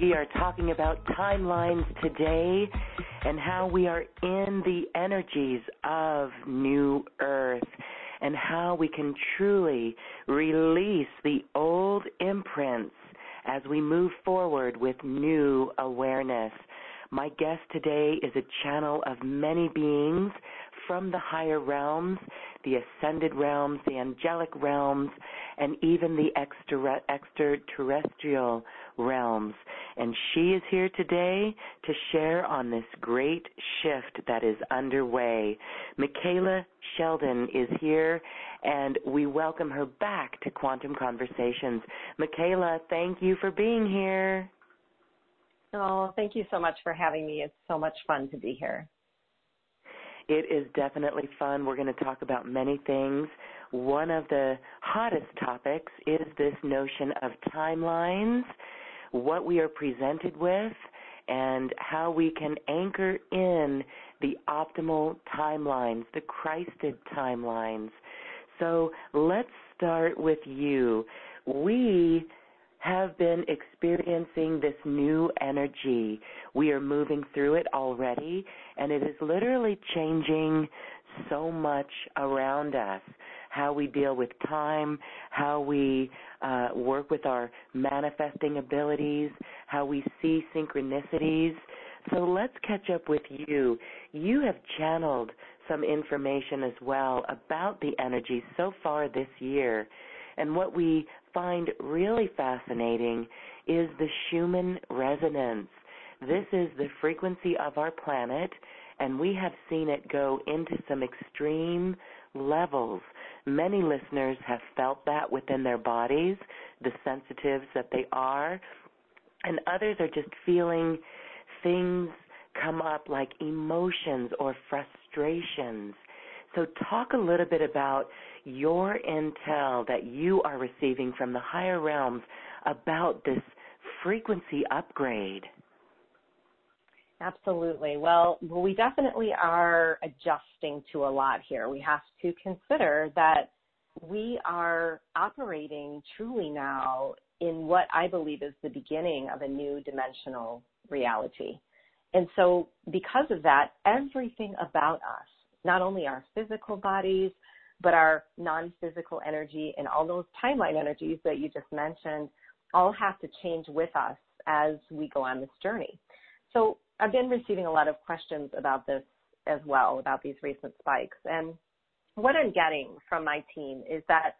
we are talking about timelines today and how we are in the energies of New Earth and how we can truly release the old imprints as we move forward with new awareness. My guest today is a channel of many beings from the higher realms, the ascended realms, the angelic realms, and even the extra, extraterrestrial realms. And she is here today to share on this great shift that is underway. Micheila Sheldan is here, and we welcome her back to Quantum Conversations. Micheila, thank you for being here. Oh, thank you so much for having me. It's so much fun to be here. It is definitely fun. We're going to talk about many things. One of the hottest topics is this notion of timelines, what we are presented with, and how we can anchor in the optimal timelines, the Christed timelines. So let's start with you. We have been experiencing this new energy. We are moving through it already, and it is literally changing so much around us. How we deal with time, how we uh, work with our manifesting abilities, how we see synchronicities. So let's catch up with you. You have channeled some information as well about the energy so far this year. And what we find really fascinating is the Schumann resonance. This is the frequency of our planet, and we have seen it go into some extreme levels. Many listeners have felt that within their bodies, the sensitives that they are, and others are just feeling things come up like emotions or frustrations. So, talk a little bit about your intel that you are receiving from the higher realms about this frequency upgrade. Absolutely. Well, we definitely are adjusting to a lot here. We have to consider that we are operating truly now in what I believe is the beginning of a new dimensional reality. And so, because of that, everything about us, not only our physical bodies, but our non-physical energy and all those timeline energies that you just mentioned all have to change with us as we go on this journey. So I've been receiving a lot of questions about this as well, about these recent spikes. And what I'm getting from my team is that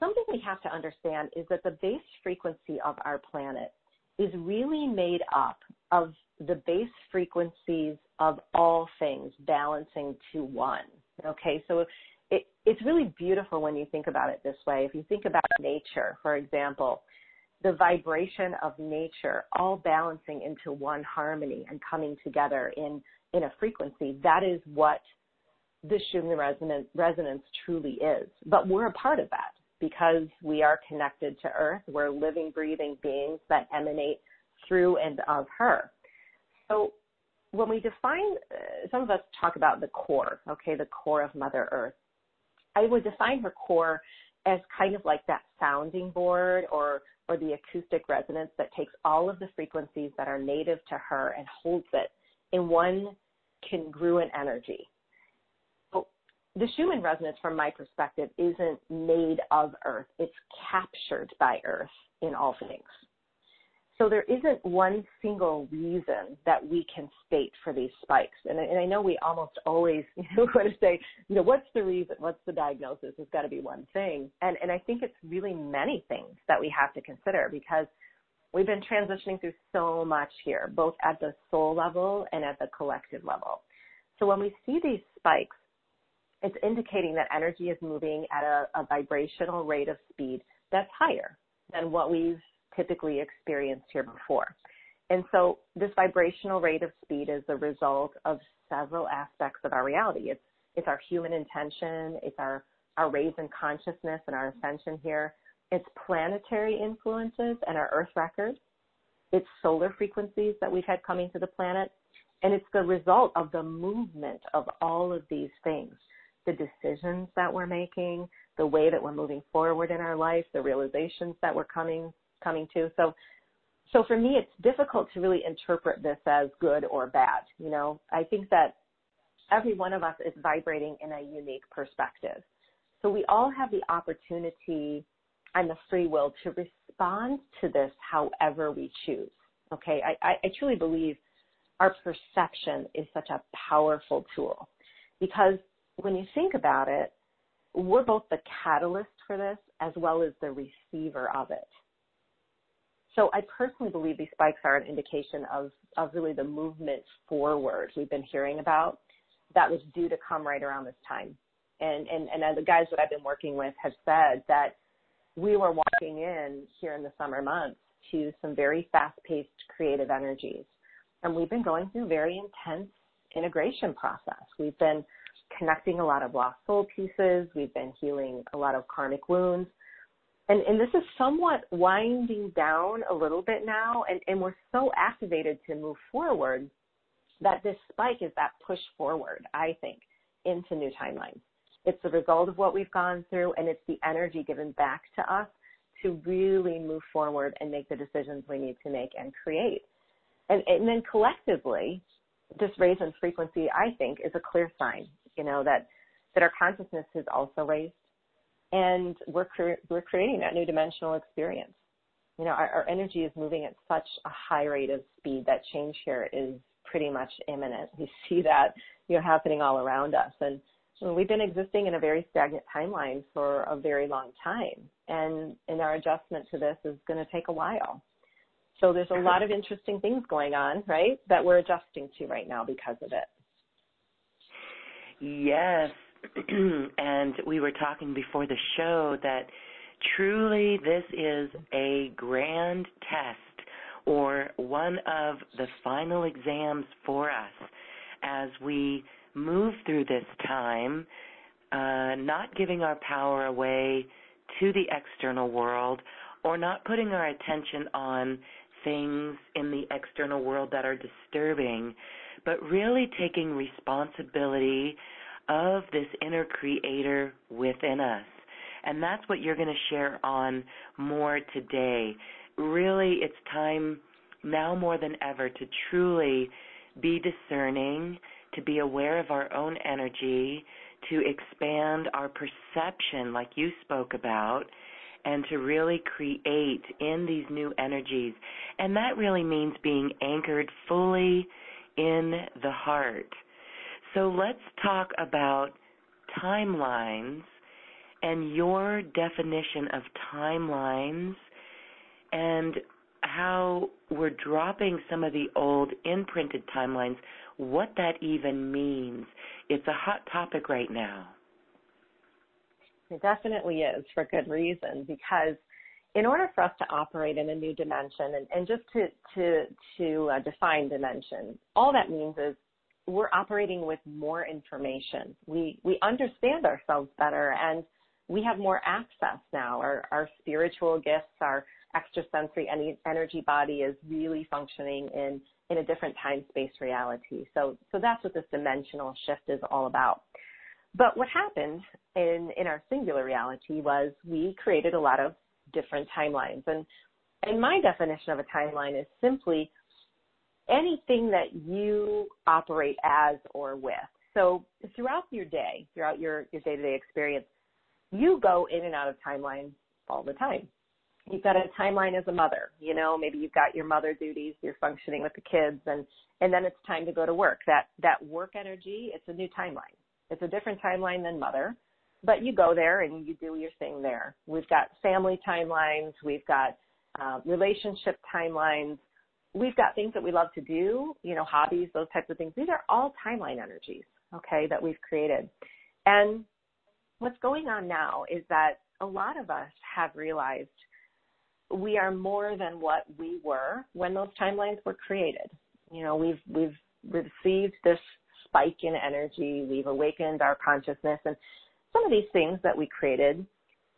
something we have to understand is that the base frequency of our planet is really made up of the base frequencies of all things balancing to one. Okay, so it, it's really beautiful when you think about it this way. If you think about nature, for example, the vibration of nature all balancing into one harmony and coming together in, in a frequency, that is what the Schumann resonance, resonance truly is. But we're a part of that because we are connected to Earth. We're living, breathing beings that emanate through and of her. So when we define, uh, some of us talk about the core, okay, the core of Mother Earth. I would define her core as kind of like that sounding board or or the acoustic resonance that takes all of the frequencies that are native to her and holds it in one congruent energy. The Schumann resonance, from my perspective, isn't made of Earth. It's captured by Earth in all things. So there isn't one single reason that we can state for these spikes. And, and I know we almost always you know, want to say, you know, what's the reason? What's the diagnosis? It's got to be one thing. And, and I think it's really many things that we have to consider because we've been transitioning through so much here, both at the soul level and at the collective level. So when we see these spikes, it's indicating that energy is moving at a, a vibrational rate of speed that's higher than what we've typically experienced here before. And so this vibrational rate of speed is the result of several aspects of our reality. It's, it's our human intention, it's our, our raise in consciousness and our ascension here, it's planetary influences and our earth record, it's solar frequencies that we've had coming to the planet, and it's the result of the movement of all of these things. The decisions that we're making, the way that we're moving forward in our life, the realizations that we're coming coming to. So, so for me, it's difficult to really interpret this as good or bad. You know, I think that every one of us is vibrating in a unique perspective. So we all have the opportunity and the free will to respond to this however we choose. Okay, I, I, I truly believe our perception is such a powerful tool because when you think about it, we're both the catalyst for this as well as the receiver of it. So I personally believe these spikes are an indication of, of really the movement forward we've been hearing about that was due to come right around this time. And, and, and the guys that I've been working with have said that we were walking in here in the summer months to some very fast-paced creative energies. And we've been going through very intense integration process. We've been connecting a lot of lost soul pieces. We've been healing a lot of karmic wounds and, and this is somewhat winding down a little bit now, and, and we're so activated to move forward that this spike is that push forward, I think, into new timelines. It's the result of what we've gone through, and it's the energy given back to us to really move forward and make the decisions we need to make and create. And, and then collectively, this raise in frequency, I think, is a clear sign, you know, that, that our consciousness has also raised and we're cre- we're creating that new dimensional experience. You know, our, our energy is moving at such a high rate of speed that change here is pretty much imminent. We see that you know happening all around us, and we've been existing in a very stagnant timeline for a very long time, and and our adjustment to this is going to take a while. So there's a lot of interesting things going on, right, that we're adjusting to right now because of it. Yes, and we were talking before the show that truly this is a grand test or one of the final exams for us as we move through this time, uh, not giving our power away to the external world or not putting our attention on things in the external world that are disturbing, but really taking responsibility of this inner creator within us. And that's what you're going to share on more today. Really, it's time now more than ever to truly be discerning, to be aware of our own energy, to expand our perception, like you spoke about, and to really create in these new energies. And that really means being anchored fully in the heart. So let's talk about timelines and your definition of timelines and how we're dropping some of the old imprinted timelines, what that even means. It's a hot topic right now. It definitely is for good reason because in order for us to operate in a new dimension and, and just to to to uh, define dimension, all that means is we're operating with more information. We we understand ourselves better and we have more access now. Our our spiritual gifts, our extrasensory energy body is really functioning in in a different time space reality. So so that's what this dimensional shift is all about. But what happened in in our singular reality was we created a lot of different timelines and and my definition of a timeline is simply anything that you operate as or with. So throughout your day, throughout your, your day-to-day experience, you go in and out of timelines all the time. You've got a timeline as a mother, you know, maybe you've got your mother duties, you're functioning with the kids and, and then it's time to go to work. That, that work energy, it's a new timeline. It's a different timeline than mother, but you go there and you do your thing there. We've got family timelines, we've got uh, relationship timelines, we've got things that we love to do, you know, hobbies, those types of things. These are all timeline energies, okay, that we've created. And what's going on now is that a lot of us have realized we are more than what we were when those timelines were created. You know, we've we've received this spike in energy, we've awakened our consciousness and some of these things that we created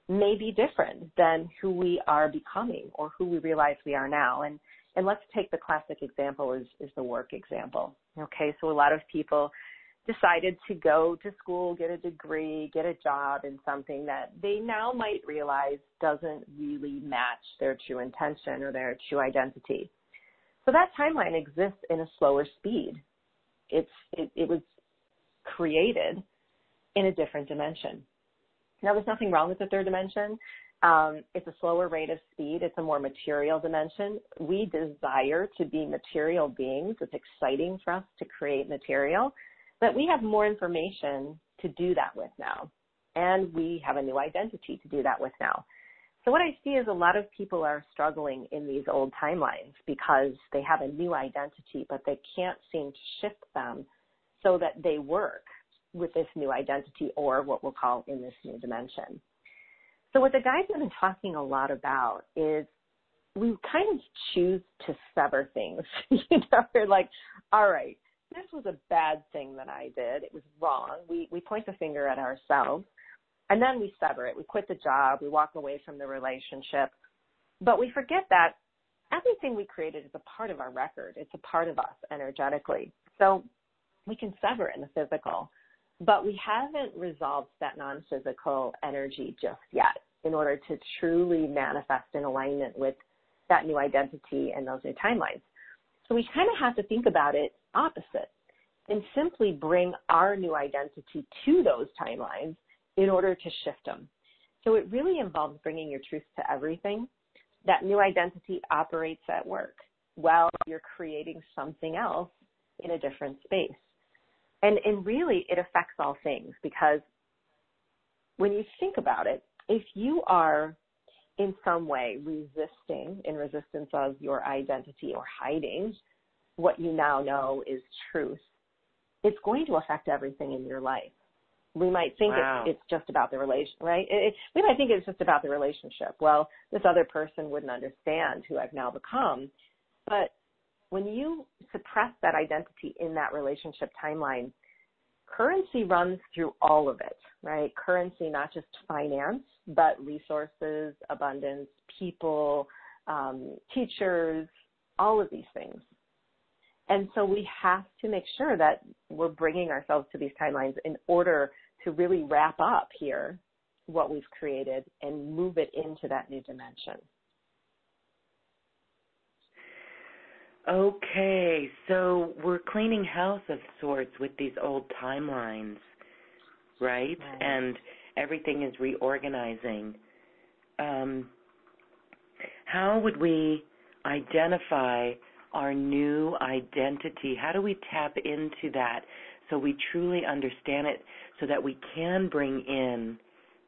may be different than who we are becoming or who we realize we are now. And and let's take the classic example is, is the work example. Okay, so a lot of people decided to go to school, get a degree, get a job in something that they now might realize doesn't really match their true intention or their true identity. So that timeline exists in a slower speed. It's it, it was created in a different dimension. Now, there's nothing wrong with the third dimension. Um, it's a slower rate of speed. It's a more material dimension. We desire to be material beings. It's exciting for us to create material, but we have more information to do that with now. And we have a new identity to do that with now. So what I see is a lot of people are struggling in these old timelines because they have a new identity, but they can't seem to shift them so that they work with this new identity or what we'll call in this new dimension. So what the guides have been talking a lot about is we kind of choose to sever things. you know, we're like, all right, this was a bad thing that I did. It was wrong. We we point the finger at ourselves, and then we sever it. We quit the job. We walk away from the relationship, but we forget that everything we created is a part of our record. It's a part of us energetically. So we can sever in the physical but we haven't resolved that non-physical energy just yet in order to truly manifest in alignment with that new identity and those new timelines. So we kind of have to think about it opposite and simply bring our new identity to those timelines in order to shift them. So it really involves bringing your truth to everything. That new identity operates at work while you're creating something else in a different space. And, and really, it affects all things because when you think about it, if you are in some way resisting, in resistance of your identity or hiding what you now know is truth, it's going to affect everything in your life. We might think wow. it's, it's just about the relation, right? It, it, we might think it's just about the relationship. Well, this other person wouldn't understand who I've now become. But when you suppress that identity in that relationship timeline, currency runs through all of it, right? Currency, not just finance, but resources, abundance, people, um, teachers, all of these things. And so we have to make sure that we're bringing ourselves to these timelines in order to really wrap up here what we've created and move it into that new dimension. Okay, so we're cleaning house of sorts with these old timelines, right? right. And everything is reorganizing. Um, how would we identify our new identity? How do we tap into that so we truly understand it so that we can bring in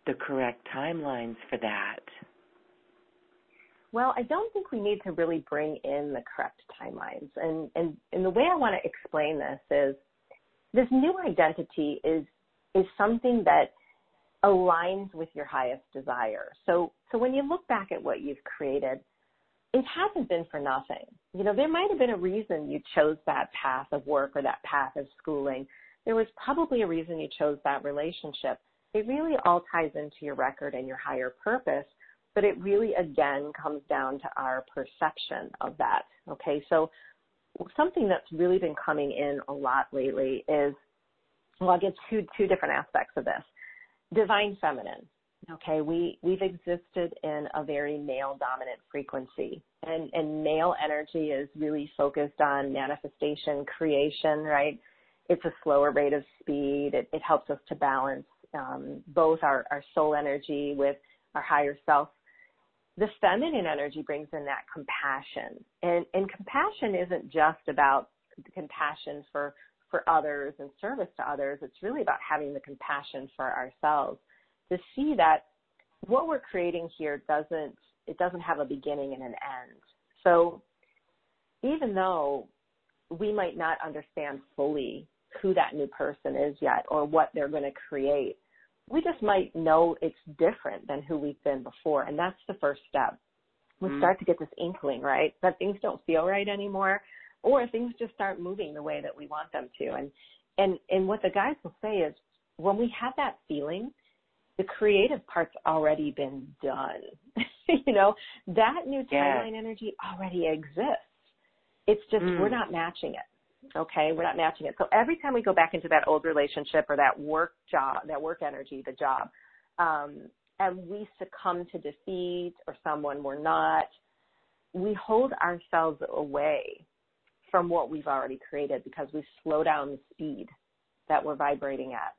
the correct timelines for that? Well, I don't think we need to really bring in the correct timelines. And, and, and the way I want to explain this is this new identity is, is something that aligns with your highest desire. So, so when you look back at what you've created, it hasn't been for nothing. You know, there might have been a reason you chose that path of work or that path of schooling. There was probably a reason you chose that relationship. It really all ties into your record and your higher purpose, but it really again comes down to our perception of that. Okay, so something that's really been coming in a lot lately is, well, I'll give two two different aspects of this. Divine feminine. Okay, we we've existed in a very male dominant frequency, and and male energy is really focused on manifestation, creation. Right, it's a slower rate of speed. It, it helps us to balance um, both our our soul energy with our higher self. The feminine energy brings in that compassion, and and compassion isn't just about compassion for for others and service to others. It's really about having the compassion for ourselves to see that what we're creating here doesn't it doesn't have a beginning and an end. So even though we might not understand fully who that new person is yet or what they're going to create, we just might know it's different than who we've been before. And that's the first step. We mm-hmm. start to get this inkling, right? That things don't feel right anymore or things just start moving the way that we want them to. And and and what the guys will say is when we have that feeling, the creative part's already been done. you know, that new timeline yeah. energy already exists. It's just mm. we're not matching it. Okay, we're not matching it. So every time we go back into that old relationship or that work job, that work energy, the job, um, and we succumb to defeat or someone we're not, we hold ourselves away from what we've already created because we slow down the speed that we're vibrating at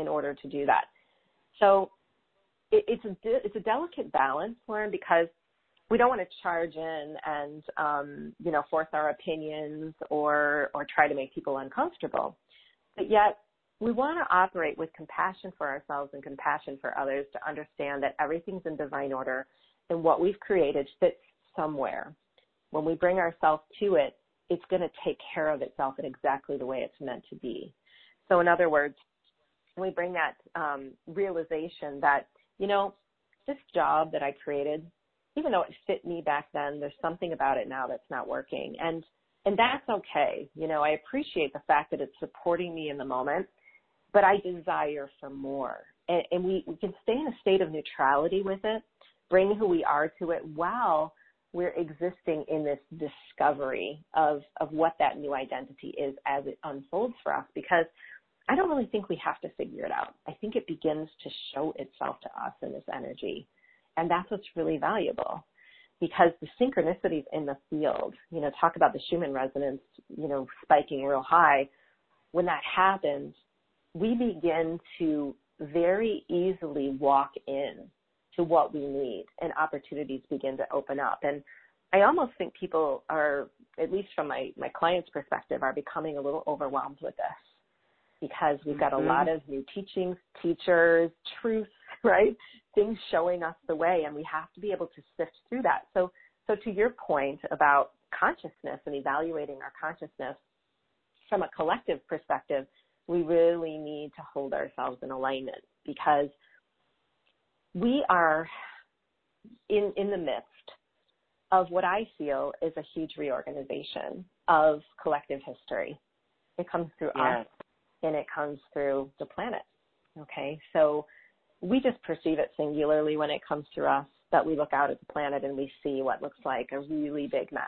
in order to do that. So it, it's a it's a delicate balance, Lauren, because we don't want to charge in and um, you know force our opinions or or try to make people uncomfortable, but yet we want to operate with compassion for ourselves and compassion for others to understand that everything's in divine order and what we've created fits somewhere. When we bring ourselves to it, it's going to take care of itself in exactly the way it's meant to be. So, in other words, we bring that um, realization that, you know, this job that I created, even though it fit me back then, there's something about it now that's not working. And and that's okay. You know, I appreciate the fact that it's supporting me in the moment, but I desire for more. And, and we, we can stay in a state of neutrality with it, bring who we are to it while we're existing in this discovery of, of what that new identity is as it unfolds for us because I don't really think we have to figure it out. I think it begins to show itself to us in this energy. And that's what's really valuable because the synchronicities in the field, you know, talk about the Schumann resonance, you know, spiking real high. When that happens, we begin to very easily walk in to what we need and opportunities begin to open up. And I almost think people are, at least from my, my client's perspective, are becoming a little overwhelmed with this because we've got mm-hmm. a lot of new teachings, teachers, truths, right? Things showing us the way and we have to be able to sift through that. So, so to your point about consciousness and evaluating our consciousness from a collective perspective, we really need to hold ourselves in alignment because we are in, in the midst of what I feel is a huge reorganization of collective history. It comes through yes. us and it comes through the planet. Okay, so we just perceive it singularly when it comes to us, that we look out at the planet and we see what looks like a really big mess.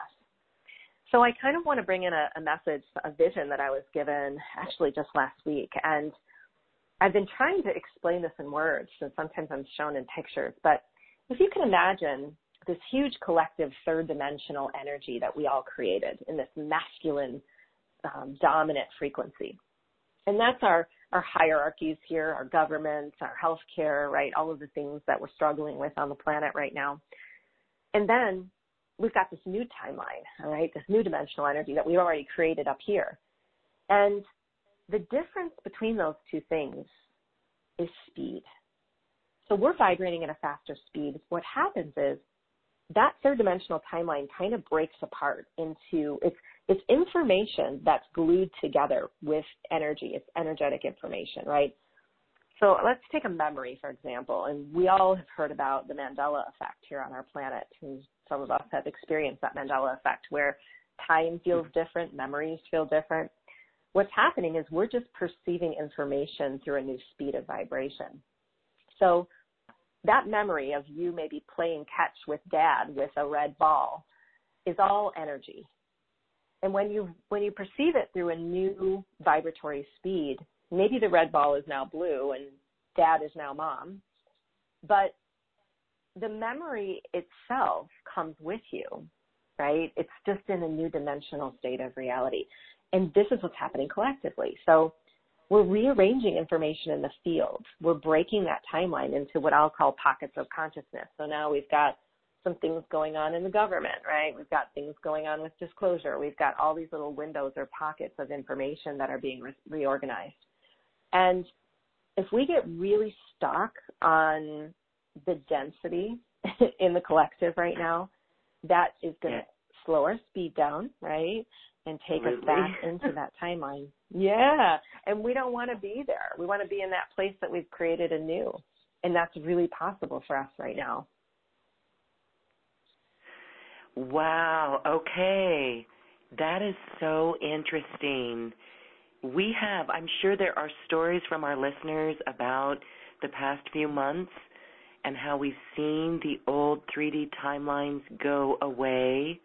So I kind of want to bring in a, a message, a vision that I was given actually just last week. And I've been trying to explain this in words, and sometimes I'm shown in pictures. But if you can imagine this huge collective third dimensional energy that we all created in this masculine um, dominant frequency. And that's our, our hierarchies here, our governments, our healthcare, right? All of the things that we're struggling with on the planet right now. And then we've got this new timeline, all right? This new dimensional energy that we've already created up here. And the difference between those two things is speed. So we're vibrating at a faster speed. What happens is that third dimensional timeline kind of breaks apart into it's it's information that's glued together with energy. It's energetic information, right? So let's take a memory, for example, and we all have heard about the Mandela effect here on our planet. And some of us have experienced that Mandela effect where time feels mm-hmm. different, memories feel different. What's happening is we're just perceiving information through a new speed of vibration. So that memory of you maybe playing catch with dad with a red ball is all energy. And when you when you perceive it through a new vibratory speed, maybe the red ball is now blue and dad is now mom, but the memory itself comes with you, right? It's just in a new dimensional state of reality. And this is what's happening collectively. So we're rearranging information in the field. We're breaking that timeline into what I'll call pockets of consciousness. So now we've got some things going on in the government, right? We've got things going on with disclosure. We've got all these little windows or pockets of information that are being re- reorganized. And if we get really stuck on the density in the collective right now, that is going to yeah. slow our speed down, right? And take us back into that timeline. Yeah. And we don't want to be there. We want to be in that place that we've created anew. And that's really possible for us right now. Wow. Okay. That is so interesting. We have, I'm sure there are stories from our listeners about the past few months and how we've seen the old 3D timelines go away.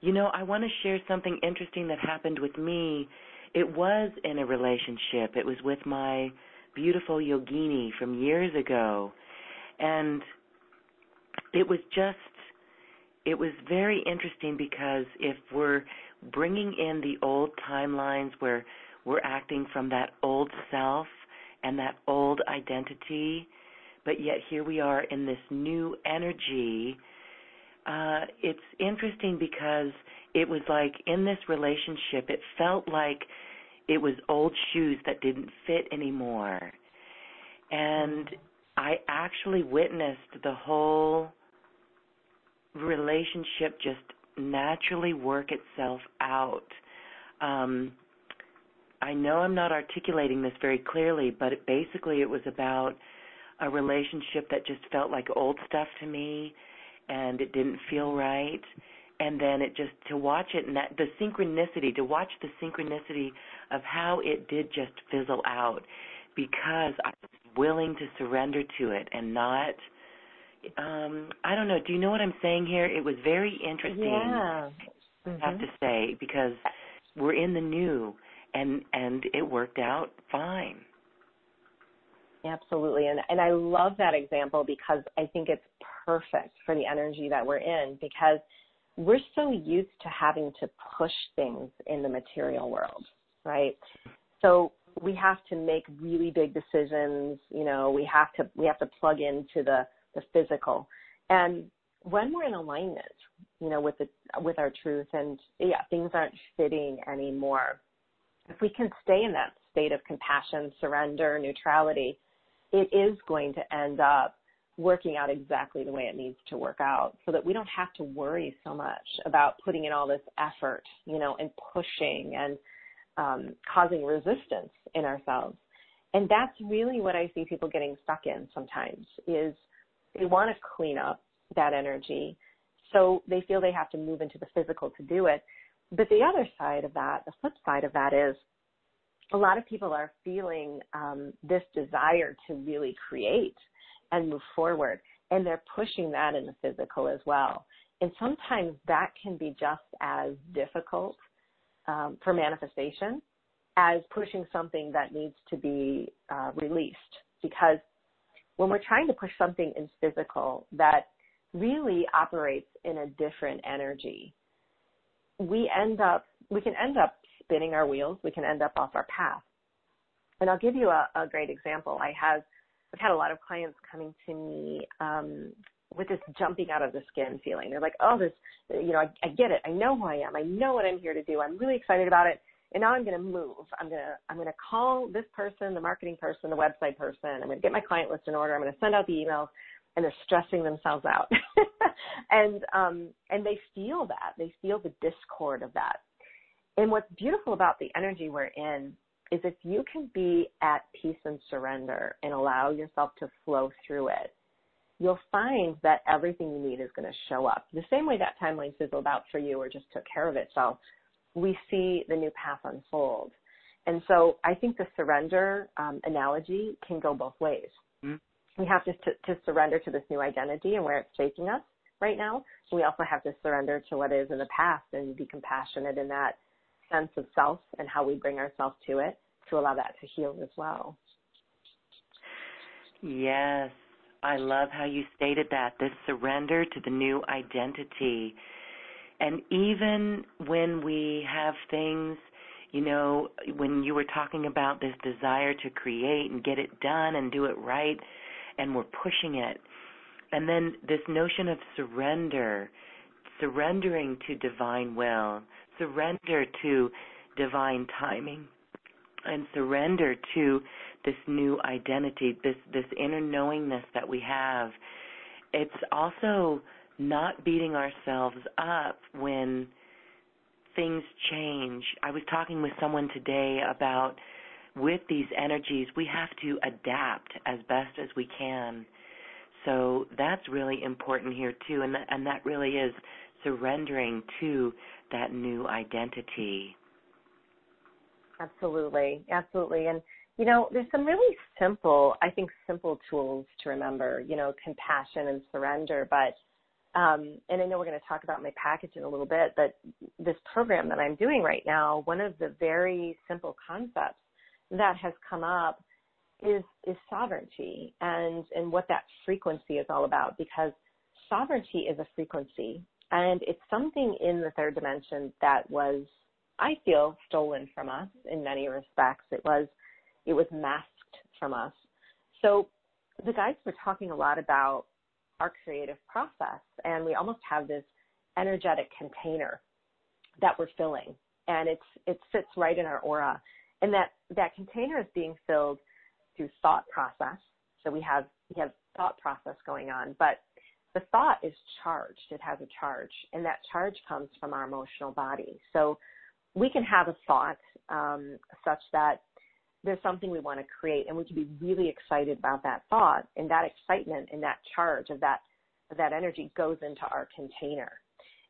You know, I want to share something interesting that happened with me. It was in a relationship. It was with my beautiful yogini from years ago. And it was just it was very interesting because if we're bringing in the old timelines where we're acting from that old self and that old identity, but yet here we are in this new energy. Uh, it's interesting because it was like in this relationship, it felt like it was old shoes that didn't fit anymore. And I actually witnessed the whole relationship just naturally work itself out. Um, I know I'm not articulating this very clearly, but it, basically it was about a relationship that just felt like old stuff to me and it didn't feel right and then it just to watch it and that the synchronicity to watch the synchronicity of how it did just fizzle out because I was willing to surrender to it and not um I don't know, do you know what I'm saying here? It was very interesting. Yeah. Mm-hmm. I have to say because we're in the new and and it worked out fine. Absolutely. And and I love that example because I think it's perfect for the energy that we're in because we're so used to having to push things in the material world, right? So we have to make really big decisions, you know, we have to we have to plug into the the physical. And when we're in alignment, you know, with the with our truth and yeah, things aren't fitting anymore. If we can stay in that state of compassion, surrender, neutrality, it is going to end up working out exactly the way it needs to work out so that we don't have to worry so much about putting in all this effort, you know, and pushing and um, causing resistance in ourselves. And that's really what I see people getting stuck in sometimes is they want to clean up that energy. So they feel they have to move into the physical to do it. But the other side of that, the flip side of that is a lot of people are feeling um, this desire to really create and move forward. And they're pushing that in the physical as well. And sometimes that can be just as difficult um, for manifestation as pushing something that needs to be uh, released. Because when we're trying to push something in physical that really operates in a different energy, we end up, we can end up spinning our wheels. We can end up off our path. And I'll give you a, a great example. I have I've had a lot of clients coming to me um, with this jumping out of the skin feeling. They're like, oh, this, you know, I, I get it. I know who I am. I know what I'm here to do. I'm really excited about it. And now I'm going to move. I'm going to, I'm going to call this person, the marketing person, the website person. I'm going to get my client list in order. I'm going to send out the emails and they're stressing themselves out. and, um, and they feel that. They feel the discord of that. And what's beautiful about the energy we're in is if you can be at peace and surrender and allow yourself to flow through it, you'll find that everything you need is going to show up. The same way that timeline fizzled out for you or just took care of itself, we see the new path unfold. And so I think the surrender um, analogy can go both ways. Mm-hmm. We have to, to, to surrender to this new identity and where it's taking us right now. We also have to surrender to what is in the past and be compassionate in that sense of self and how we bring ourselves to it to allow that to heal as well. Yes, I love how you stated that this surrender to the new identity. And even when we have things, you know, when you were talking about this desire to create and get it done and do it right, and we're pushing it, and then this notion of surrender, surrendering to divine will, surrender to divine timing, and surrender to this new identity, this this inner knowingness that we have. It's also not beating ourselves up when things change. I was talking with someone today about with these energies, we have to adapt as best as we can. So that's really important here too, and that, and that really is surrendering to that new identity. Absolutely, absolutely, and you know, there's some really simple, I think, simple tools to remember. You know, compassion and surrender, but um, and I know we're going to talk about my package in a little bit, but this program that I'm doing right now, one of the very simple concepts that has come up is is sovereignty and and what that frequency is all about because sovereignty is a frequency and it's something in the third dimension that was I feel stolen from us in many respects. It was it was masked from us. So the guys were talking a lot about our creative process and we almost have this energetic container that we're filling. And it's it sits right in our aura. And that that container is being filled through thought process. So we have we have thought process going on, but the thought is charged. It has a charge, and that charge comes from our emotional body. So we can have a thought um, such that there's something we want to create, and we can be really excited about that thought, and that excitement and that charge of that of that energy goes into our container.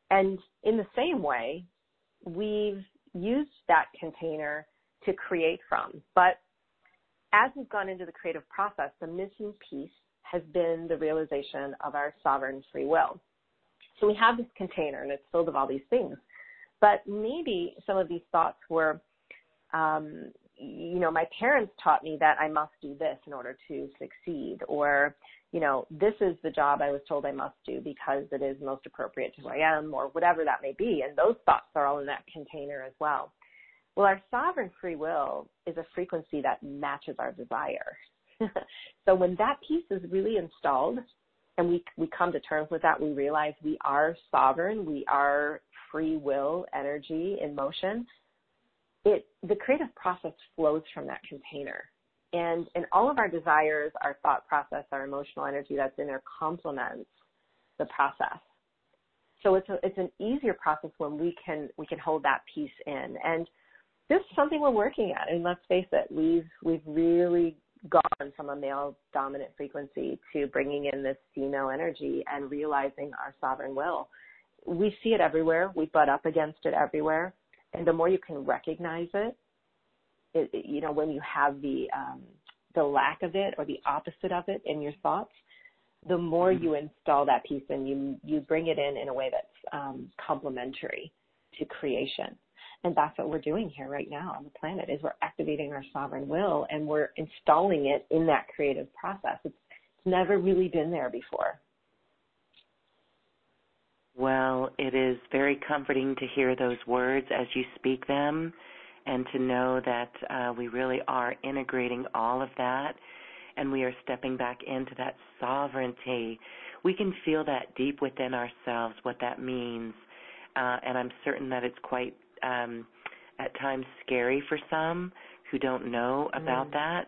And in the same way, we've used that container to create from, but as we've gone into the creative process, the missing piece has been the realization of our sovereign free will. So we have this container and it's filled with all these things. But maybe some of these thoughts were, um, you know, my parents taught me that I must do this in order to succeed, or, you know, this is the job I was told I must do because it is most appropriate to who I am, or whatever that may be. And those thoughts are all in that container as well. Well, our sovereign free will is a frequency that matches our desire. so when that piece is really installed and we, we come to terms with that, we realize we are sovereign, we are free will energy in motion. It, the creative process flows from that container. And, and all of our desires, our thought process, our emotional energy that's in there complements the process. So it's a, it's an easier process when we can we can hold that piece in. And this is something we're working at. And let's face it, we've we've really gone from a male dominant frequency to bringing in this female energy and realizing our sovereign will. We see it everywhere. We butt up against it everywhere. And the more you can recognize it, it, it you know, when you have the um, the lack of it or the opposite of it in your thoughts, the more mm-hmm. you install that piece and you you bring it in in a way that's um, complementary to creation. And that's what we're doing here right now on the planet is we're activating our sovereign will and we're installing it in that creative process. It's, never really been there before. Well, it is very comforting to hear those words as you speak them and to know that uh, we really are integrating all of that and we are stepping back into that sovereignty. We can feel that deep within ourselves, what that means. Uh, and I'm certain that it's quite um, at times scary for some who don't know about mm. that,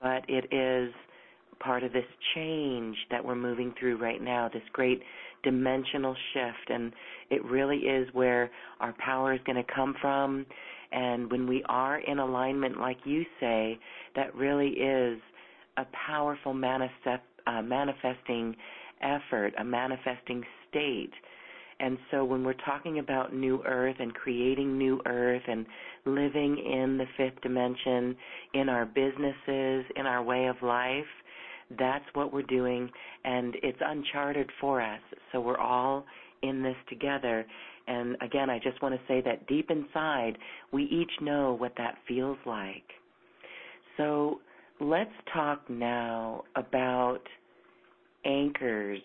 but it is part of this change that we're moving through right now, this great dimensional shift. And it really is where our power is going to come from. And when we are in alignment, like you say, that really is a powerful manifest, a manifesting effort, a manifesting state. And so when we're talking about new earth and creating new earth and living in the fifth dimension in our businesses, in our way of life, that's what we're doing and it's uncharted for us. So we're all in this together. And again, I just want to say that deep inside, we each know what that feels like. So let's talk now about anchors.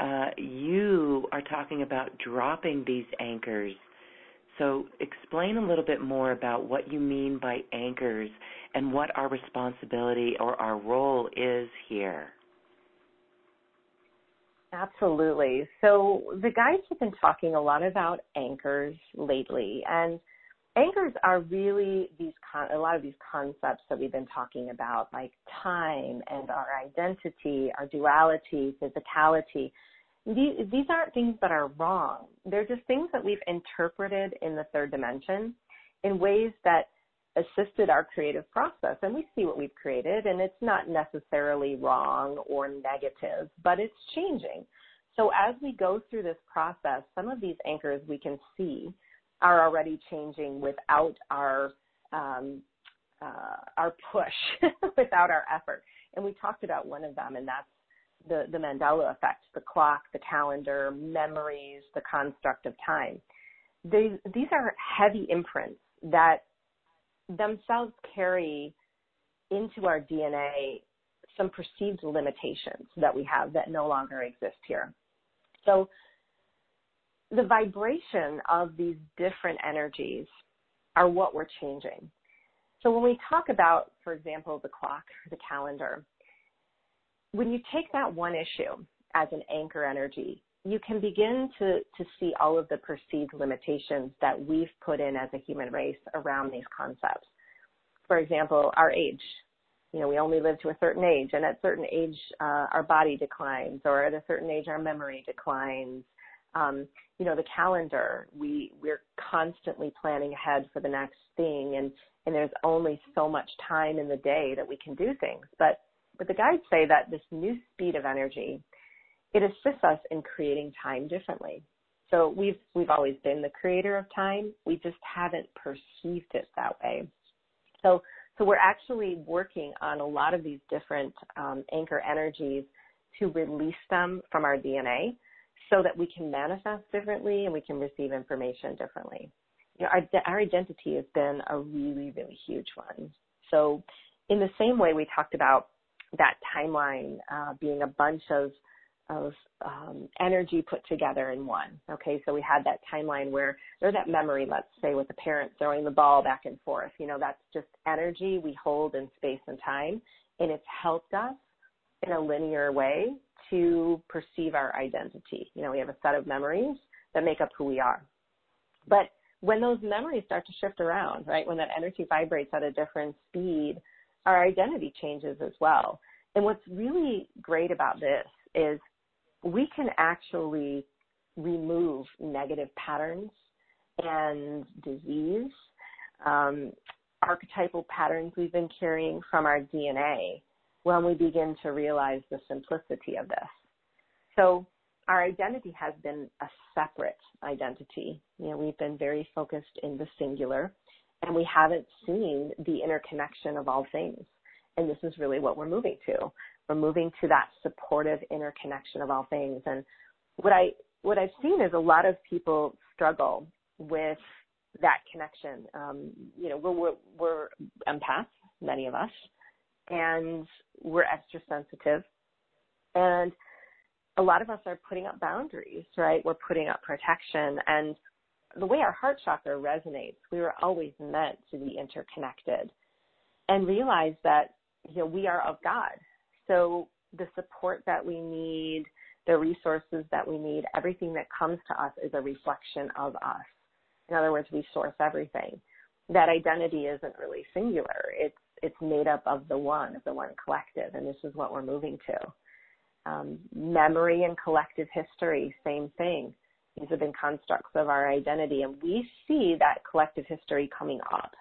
Uh, you are talking about dropping these anchors. So explain a little bit more about what you mean by anchors and what our responsibility or our role is here. Absolutely. So the guides have been talking a lot about anchors lately, and anchors are really these con- a lot of these concepts that we've been talking about, like time and our identity, our duality, physicality. These, these aren't things that are wrong. They're just things that we've interpreted in the third dimension in ways that assisted our creative process. And we see what we've created, and it's not necessarily wrong or negative, but it's changing. So as we go through this process, some of these anchors we can see are already changing without our um, uh, our push, without our effort. And we talked about one of them, and that's the, the Mandela effect, the clock, the calendar, memories, the construct of time. They, these are heavy imprints that themselves carry into our DNA some perceived limitations that we have that no longer exist here. So the vibration of these different energies are what we're changing. So when we talk about, for example, the clock the calendar, when you take that one issue as an anchor energy, you can begin to, to see all of the perceived limitations that we've put in as a human race around these concepts. For example, our age. You know, we only live to a certain age, and at a certain age, uh, our body declines, or at a certain age, our memory declines. Um, you know, the calendar, we, we're constantly planning ahead for the next thing, and, and there's only so much time in the day that we can do things. But, but the guides say that this new speed of energy, it assists us in creating time differently. So we've we've always been the creator of time. We just haven't perceived it that way. So so we're actually working on a lot of these different um, anchor energies to release them from our DNA, so that we can manifest differently and we can receive information differently. You know, our our identity has been a really really huge one. So in the same way we talked about that timeline uh, being a bunch of of um, energy put together in one. Okay, so we had that timeline where there's that memory, let's say, with the parent throwing the ball back and forth. You know, that's just energy we hold in space and time, and it's helped us in a linear way to perceive our identity. You know, we have a set of memories that make up who we are. But when those memories start to shift around, right, when that energy vibrates at a different speed, our identity changes as well. And what's really great about this is we can actually remove negative patterns and disease, um, archetypal patterns we've been carrying from our DNA when we begin to realize the simplicity of this. So our identity has been a separate identity. You know, we've been very focused in the singular and we haven't seen the interconnection of all things. And this is really what we're moving to. We're moving to that supportive interconnection of all things. And what I what I've seen is a lot of people struggle with that connection. Um, you know, we're, we're, we're empaths, many of us, and we're extra sensitive. And a lot of us are putting up boundaries, right? We're putting up protection. And the way our heart chakra resonates, we were always meant to be interconnected and realize that, you know, we are of God. So the support that we need, the resources that we need, everything that comes to us is a reflection of us. In other words, we source everything. That identity isn't really singular. It's it's made up of the one, of the one collective, and this is what we're moving to. Um, memory and collective history, same thing. These have been constructs of our identity, and we see that collective history coming up.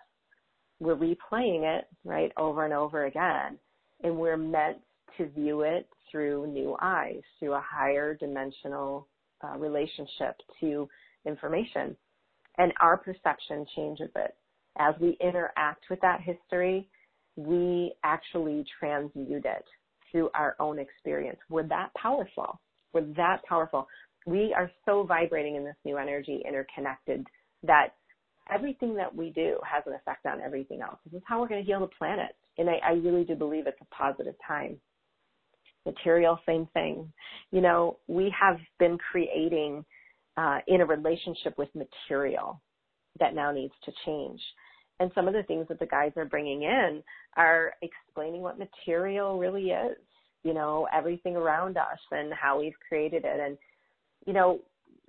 We're replaying it, right, over and over again, and we're meant to view it through new eyes, through a higher dimensional uh, relationship to information. And our perception changes it. As we interact with that history, we actually transmute it through our own experience. We're that powerful. We're that powerful. We are so vibrating in this new energy, interconnected, that everything that we do has an effect on everything else. This is how we're going to heal the planet. And I, I really do believe it's a positive time. Material, same thing. You know, we have been creating uh, in a relationship with material that now needs to change. And some of the things that the guys are bringing in are explaining what material really is, you know, everything around us and how we've created it. And, you know,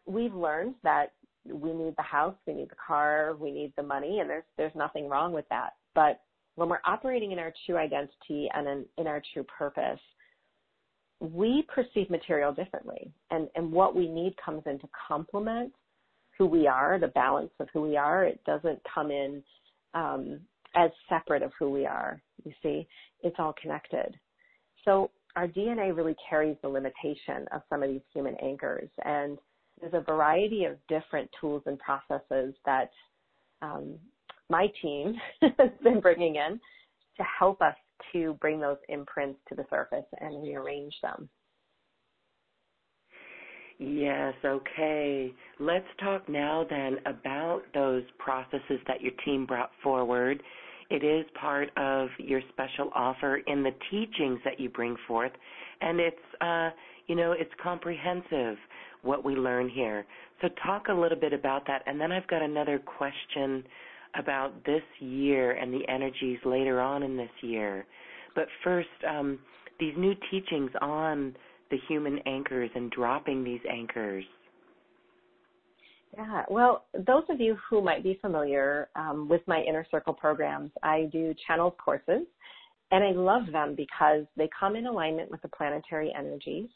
we've learned that we need the house, we need the car, we need the money, and there's there's nothing wrong with that. But when we're operating in our true identity and in, in our true purpose, we perceive material differently, and and what we need comes in to complement who we are, the balance of who we are. It doesn't come in um, as separate of who we are. You see, it's all connected. So our DNA really carries the limitation of some of these human anchors, and there's a variety of different tools and processes that um, my team has been bringing in to help us to bring those imprints to the surface and rearrange them. Yes, okay. Let's talk now then about those processes that your team brought forward. It is part of your special offer in the teachings that you bring forth, and it's uh, you know, it's comprehensive what we learn here. So talk a little bit about that, and then I've got another question about this year and the energies later on in this year. But first, um, these new teachings on the human anchors and dropping these anchors. Yeah, well, those of you who might be familiar um, with my inner circle programs, I do channels courses, and I love them because they come in alignment with the planetary energies.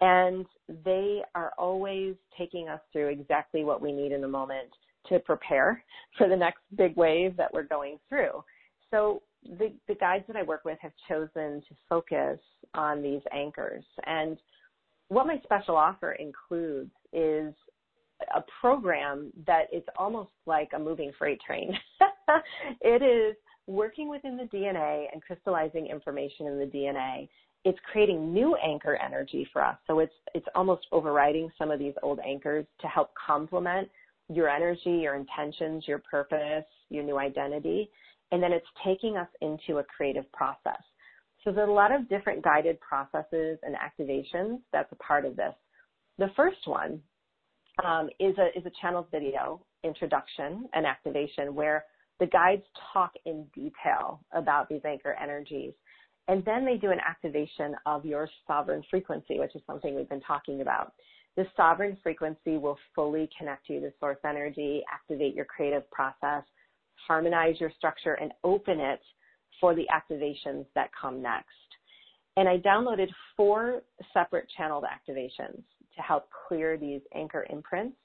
And they are always taking us through exactly what we need in the moment to prepare for the next big wave that we're going through. So the, the guides that I work with have chosen to focus on these anchors. And what my special offer includes is a program that is almost like a moving freight train. it is working within the DNA and crystallizing information in the DNA it's creating new anchor energy for us. So it's it's almost overriding some of these old anchors to help complement your energy, your intentions, your purpose, your new identity, and then it's taking us into a creative process. So there's a lot of different guided processes and activations that's a part of this. The first one um, is a is a channel video introduction and activation where the guides talk in detail about these anchor energies and then they do an activation of your sovereign frequency, which is something we've been talking about. This sovereign frequency will fully connect you to source energy, activate your creative process, harmonize your structure, and open it for the activations that come next. And I downloaded four separate channeled activations to help clear these anchor imprints,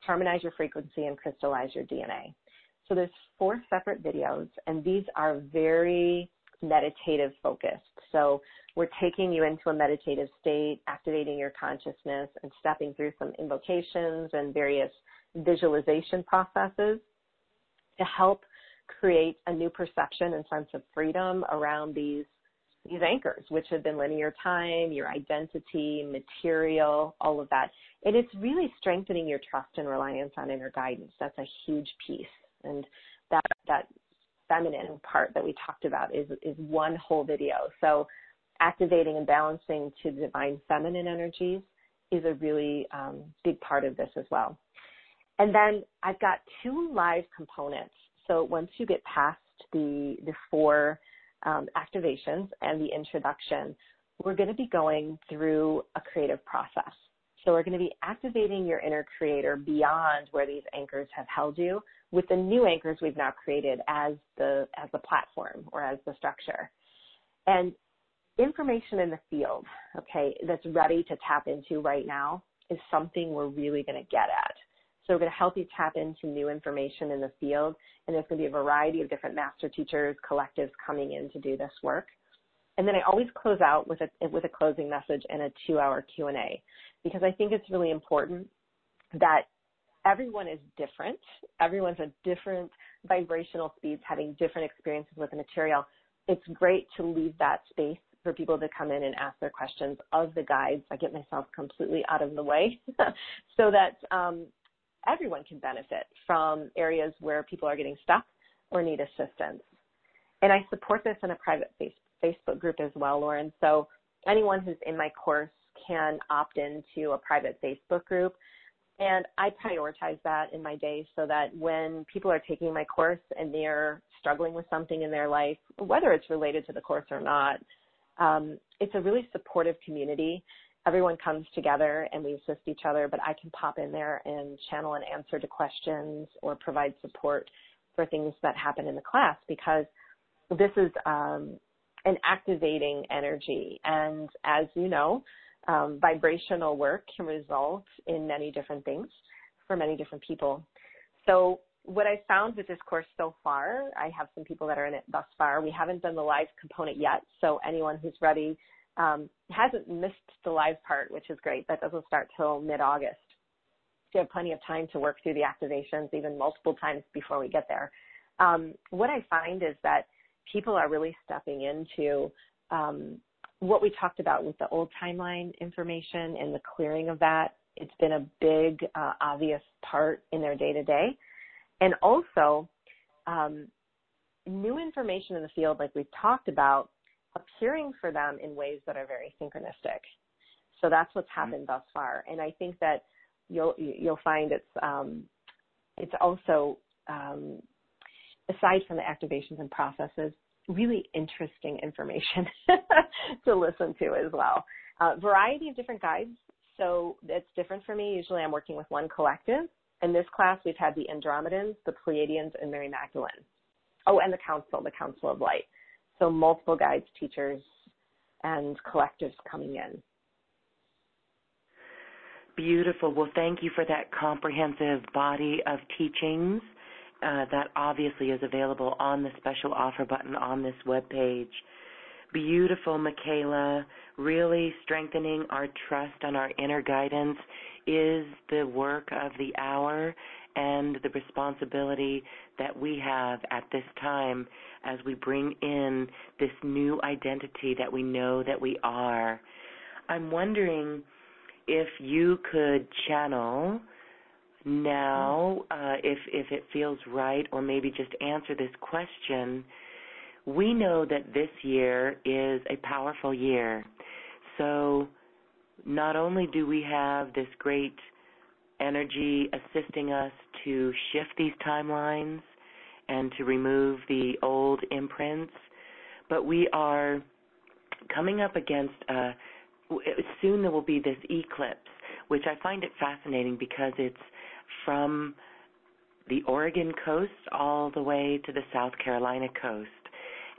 harmonize your frequency, and crystallize your DNA. So there's four separate videos, and these are very meditative focused. So we're taking you into a meditative state, activating your consciousness and stepping through some invocations and various visualization processes to help create a new perception and sense of freedom around these these anchors, which have been linear time, your identity, material, all of that. And it's really strengthening your trust and reliance on inner guidance. That's a huge piece. And that that feminine part that we talked about is is one whole video. So activating and balancing to divine feminine energies is a really um, big part of this as well. And then I've got two live components. So once you get past the the four um, activations and the introduction, we're going to be going through a creative process. So we're going to be activating your inner creator beyond where these anchors have held you with the new anchors we've now created as the as the platform or as the structure. And information in the field, okay, that's ready to tap into right now is something we're really going to get at. So we're going to help you tap into new information in the field, and there's going to be a variety of different master teachers, collectives coming in to do this work. And then I always close out with a with a closing message and a two-hour Q&A because I think it's really important that everyone is different. Everyone's at different vibrational speeds, having different experiences with the material. It's great to leave that space for people to come in and ask their questions of the guides. I get myself completely out of the way so that um, everyone can benefit from areas where people are getting stuck or need assistance. And I support this in a private Facebook group as well, Lauren. So anyone who's in my course can opt into a private Facebook group. And I prioritize that in my day so that when people are taking my course and they're struggling with something in their life, whether it's related to the course or not, um, it's a really supportive community. Everyone comes together and we assist each other, but I can pop in there and channel an answer to questions or provide support for things that happen in the class because this is um, an activating energy. And as you know, um, vibrational work can result in many different things for many different people. So what I found with this course so far, I have some people that are in it thus far. We haven't done the live component yet, so anyone who's ready um, hasn't missed the live part, which is great. That doesn't start till mid-August. So you have plenty of time to work through the activations, even multiple times before we get there. Um, what I find is that people are really stepping into um, what we talked about with the old timeline information and the clearing of that. It's been a big, uh, obvious part in their day to day and also um, new information in the field, like we've talked about, appearing for them in ways that are very synchronistic. So that's what's mm-hmm. happened thus far, and I think that you'll you'll find it's um, it's also um, aside from the activations and processes, really interesting information to listen to as well. Uh, variety of different guides, so it's different for me. Usually, I'm working with one collective, in this class, we've had the Andromedans, the Pleiadians, and Mary Magdalene. Oh, and the Council, the Council of Light. So multiple guides, teachers, and collectives coming in. Beautiful. Well, thank you for that comprehensive body of teachings. Uh, that obviously is available on the special offer button on this web page. Beautiful, Micheila. Really strengthening our trust on our inner guidance is the work of the hour and the responsibility that we have at this time as we bring in this new identity that we know that we are. I'm wondering if you could channel now, uh, if if it feels right, or maybe just answer this question. We know that this year is a powerful year, so not only do we have this great energy assisting us to shift these timelines and to remove the old imprints, but we are coming up against a, soon there will be this eclipse, which I find it fascinating because it's from the Oregon coast all the way to the South Carolina coast.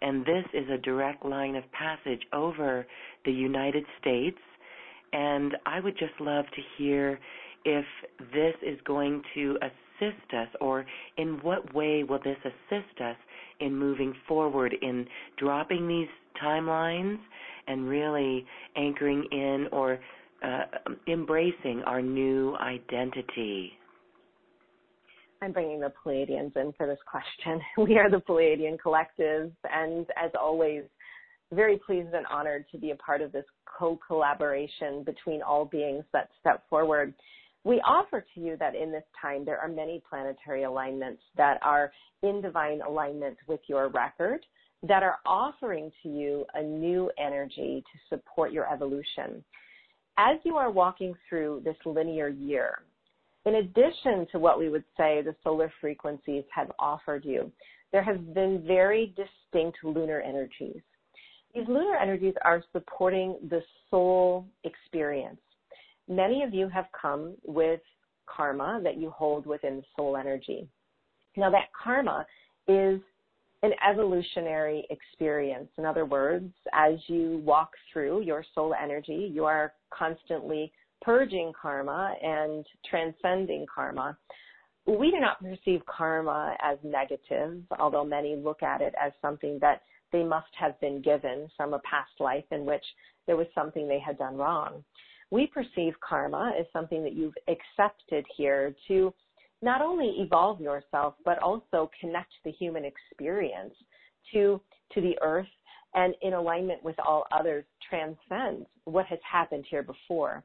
And this is a direct line of passage over the United States and I would just love to hear if this is going to assist us or in what way will this assist us in moving forward in dropping these timelines and really anchoring in or uh, embracing our new identity. I'm bringing the Pleiadians in for this question. We are the Pleiadian Collective, and as always, very pleased and honored to be a part of this co-collaboration between all beings that step forward. We offer to you that in this time there are many planetary alignments that are in divine alignment with your record that are offering to you a new energy to support your evolution. As you are walking through this linear year, in addition to what we would say the solar frequencies have offered you, there have been very distinct lunar energies these lunar energies are supporting the soul experience. Many of you have come with karma that you hold within soul energy. Now, that karma is an evolutionary experience. In other words, as you walk through your soul energy, you are constantly purging karma and transcending karma. we do not perceive karma as negative, although many look at it as something that they must have been given from a past life in which there was something they had done wrong. We perceive karma as something that you've accepted here to not only evolve yourself, but also connect the human experience to, to the earth and in alignment with all others transcend what has happened here before.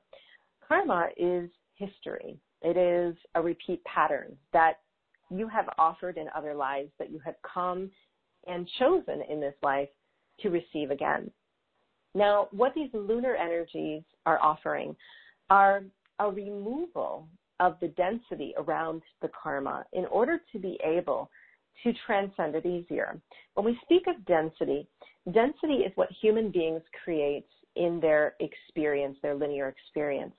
Karma is history. It is a repeat pattern that you have offered in other lives that you have come and chosen in this life to receive again. Now, what these lunar energies are offering are a removal of the density around the karma in order to be able to transcend it easier. When we speak of density, density is what human beings create in their experience, their linear experience.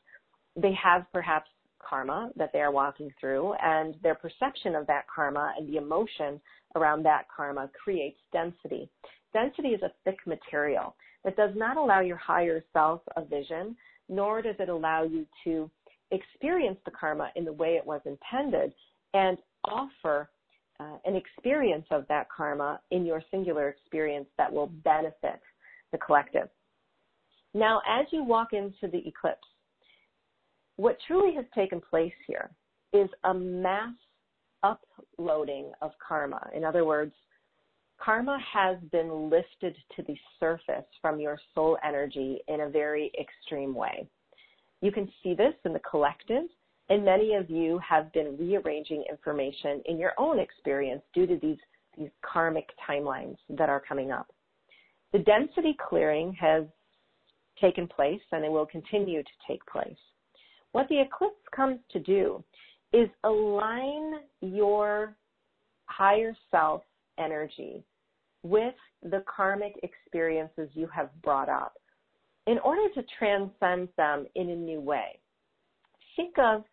They have perhaps karma that they are walking through, and their perception of that karma and the emotion around that karma creates density. Density is a thick material that does not allow your higher self a vision, nor does it allow you to experience the karma in the way it was intended and offer uh, an experience of that karma in your singular experience that will benefit the collective. Now, as you walk into the eclipse, what truly has taken place here is a mass uploading of karma. In other words, karma has been lifted to the surface from your soul energy in a very extreme way. You can see this in the collective, and many of you have been rearranging information in your own experience due to these, these karmic timelines that are coming up. The density clearing has taken place and it will continue to take place. What the eclipse comes to do is align your higher self energy with the karmic experiences you have brought up in order to transcend them in a new way. Think of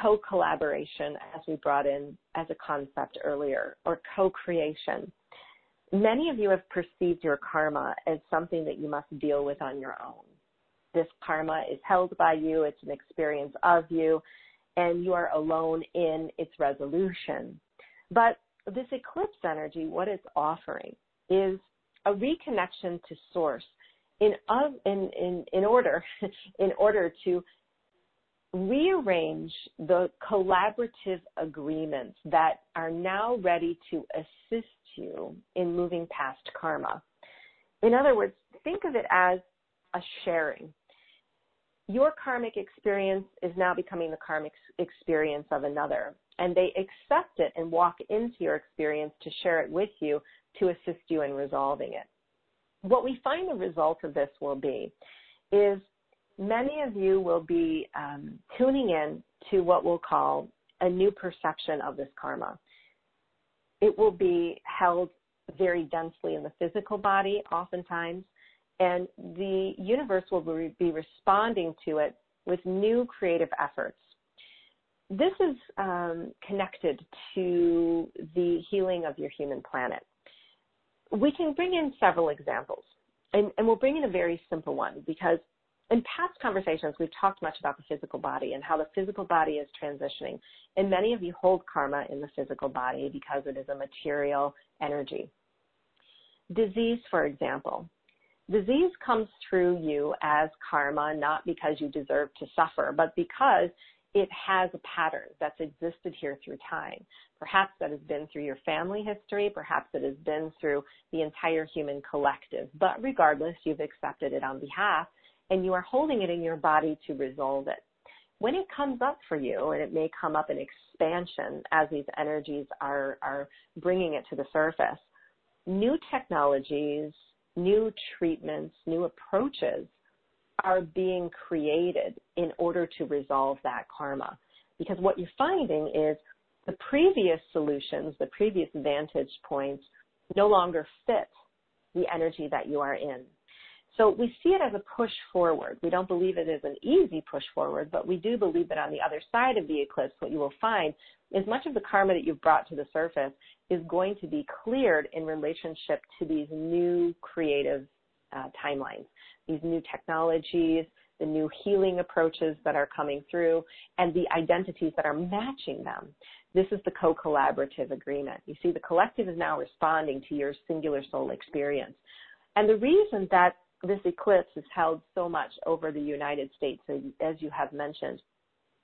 co collaboration, as we brought in as a concept earlier, or co creation. Many of you have perceived your karma as something that you must deal with on your own. This karma is held by you, it's an experience of you, and you are alone in its resolution. But this eclipse energy, what it's offering is a reconnection to source in, in, in, in order, in order to rearrange the collaborative agreements that are now ready to assist you in moving past karma. In other words, think of it as a sharing. Your karmic experience is now becoming the karmic experience of another, and they accept it and walk into your experience to share it with you to assist you in resolving it. What we find the result of this will be is many of you will be um, tuning in to what we'll call a new perception of this karma. It will be held very densely in the physical body, oftentimes, and the universe will be responding to it with new creative efforts. This is um, connected to the healing of your human planet. We can bring in several examples, and, and we'll bring in a very simple one because in past conversations, we've talked much about the physical body and how the physical body is transitioning. And many of you hold karma in the physical body because it is a material energy. Disease, for example. Disease comes through you as karma, not because you deserve to suffer, but because it has a pattern that's existed here through time. Perhaps that has been through your family history, perhaps it has been through the entire human collective. But regardless, you've accepted it on behalf and you are holding it in your body to resolve it. When it comes up for you, and it may come up in expansion as these energies are, are bringing it to the surface, new technologies, new treatments, new approaches are being created in order to resolve that karma. Because what you're finding is the previous solutions, the previous vantage points no longer fit the energy that you are in. So we see it as a push forward. We don't believe it is an easy push forward, but we do believe that on the other side of the eclipse, what you will find is much of the karma that you've brought to the surface is going to be cleared in relationship to these new creative uh, timelines, these new technologies, the new healing approaches that are coming through, and the identities that are matching them. This is the co-collaborative agreement. You see, the collective is now responding to your singular soul experience. And the reason that this eclipse is held so much over the United States, as you have mentioned,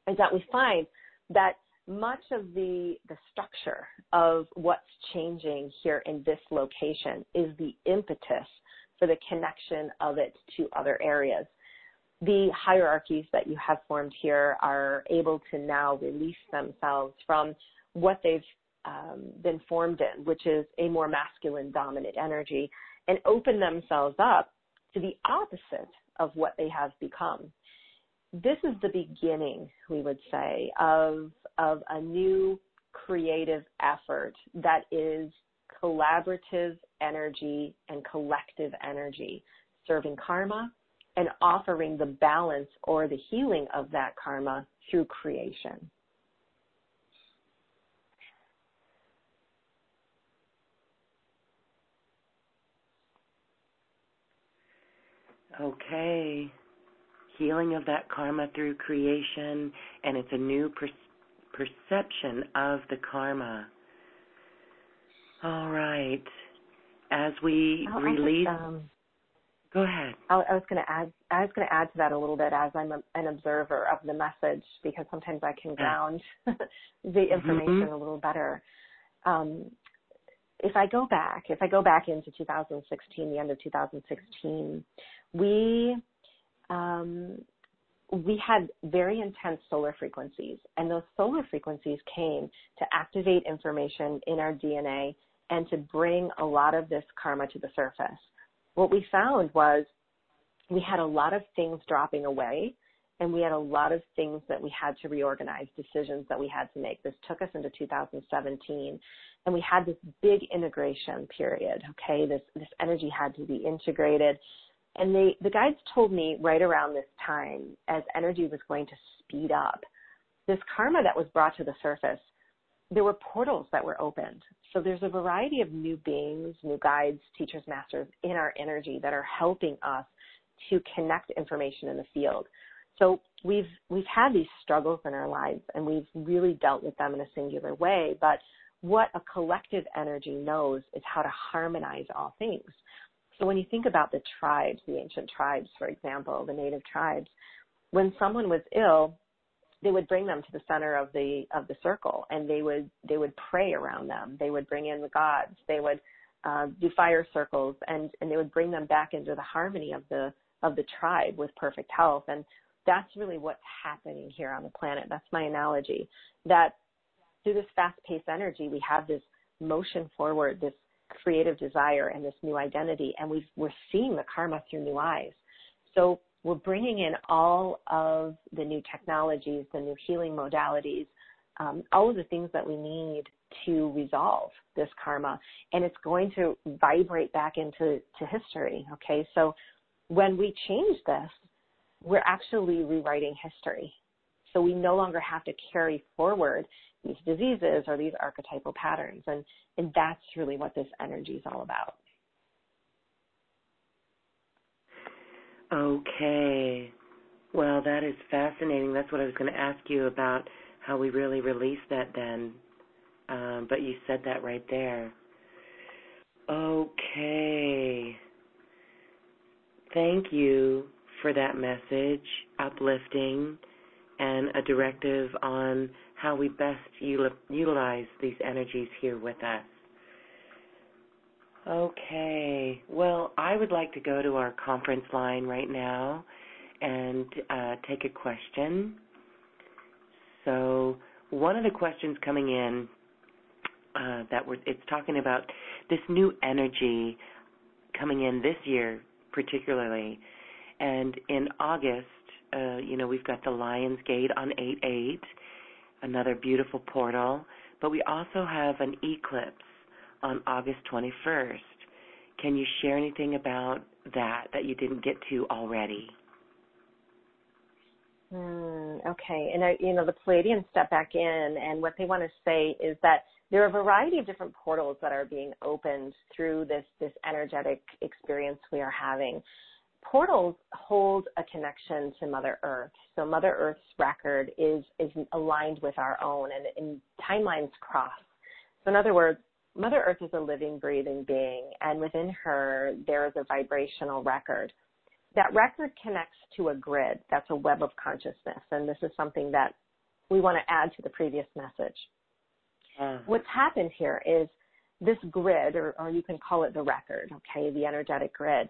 is that we find that much of the the structure of what's changing here in this location is the impetus for the connection of it to other areas. The hierarchies that you have formed here are able to now release themselves from what they've um, been formed in, which is a more masculine dominant energy, and open themselves up to the opposite of what they have become. This is the beginning, we would say, of, of a new creative effort that is collaborative energy and collective energy, serving karma and offering the balance or the healing of that karma through creation. Okay. Healing of that karma through creation, and it's a new per- perception of the karma. All right. As we I'll, release. Just, um, go ahead. I, I was going to add. I was going to add to that a little bit as I'm a, an observer of the message because sometimes I can ground the information mm-hmm. a little better. Um, if I go back, if I go back into 2016, the end of 2016, we um, we had very intense solar frequencies, and those solar frequencies came to activate information in our DNA and to bring a lot of this karma to the surface. What we found was we had a lot of things dropping away and we had a lot of things that we had to reorganize, decisions that we had to make. This took us into 2017 and we had this big integration period. Okay. This, this energy had to be integrated. And they, the guides told me right around this time as energy was going to speed up, this karma that was brought to the surface, there were portals that were opened. So there's a variety of new beings, new guides, teachers, masters in our energy that are helping us to connect information in the field. So we've we've had these struggles in our lives and we've really dealt with them in a singular way, but what a collective energy knows is how to harmonize all things. So when you think about the tribes, the ancient tribes, for example, the native tribes, when someone was ill, they would bring them to the center of the of the circle and they would they would pray around them. They would bring in the gods. They would uh, do fire circles and and they would bring them back into the harmony of the of the tribe with perfect health. And that's really what's happening here on the planet. That's my analogy. That through this fast-paced energy, we have this motion forward, this creative desire, and this new identity, and we are seeing the karma through new eyes. So we're bringing in all of the new technologies, the new healing modalities, um, all of the things that we need to resolve this karma, and it's going to vibrate back into to history. Okay, so when we change this, we're actually rewriting history. So we no longer have to carry forward these diseases or these archetypal patterns. And, and that's really what this energy is all about. Okay. Well, that is fascinating. That's what I was going to ask you about how we really release that then. Um, but you said that right there. Okay. Thank you for that message, uplifting, and a directive on how we best utilize these energies here with us. Okay, well, I would like to go to our conference line right now and uh, take a question. So, one of the questions coming in uh, that we're, it's talking about this new energy coming in this year, particularly, and in August, uh, you know, we've got the Lion's Gate on 8 8, another beautiful portal, but we also have an eclipse on August 21st. Can you share anything about that that you didn't get to already? Mm, okay, and I, you know the Pleiadians step back in, and what they want to say is that there are a variety of different portals that are being opened through this this energetic experience we are having portals hold a connection to Mother Earth. So Mother Earth's record is is aligned with our own, and, and timelines cross. So in other words, Mother Earth is a living, breathing being, and within her there is a vibrational record. That record connects to a grid. That's a web of consciousness, and this is something that we want to add to the previous message. Uh-huh. What's happened here is this grid, or, or you can call it the record, okay, the energetic grid,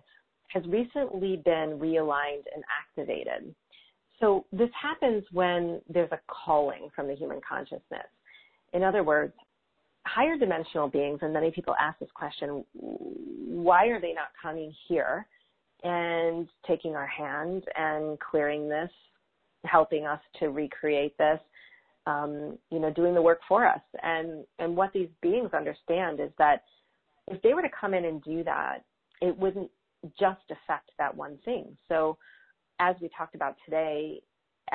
has recently been realigned and activated. So this happens when there's a calling from the human consciousness. In other words, higher dimensional beings, and many people ask this question, why are they not coming here and taking our hand and clearing this, helping us to recreate this, um, you know, doing the work for us? And and what these beings understand is that if they were to come in and do that, it wouldn't just affect that one thing. So, as we talked about today,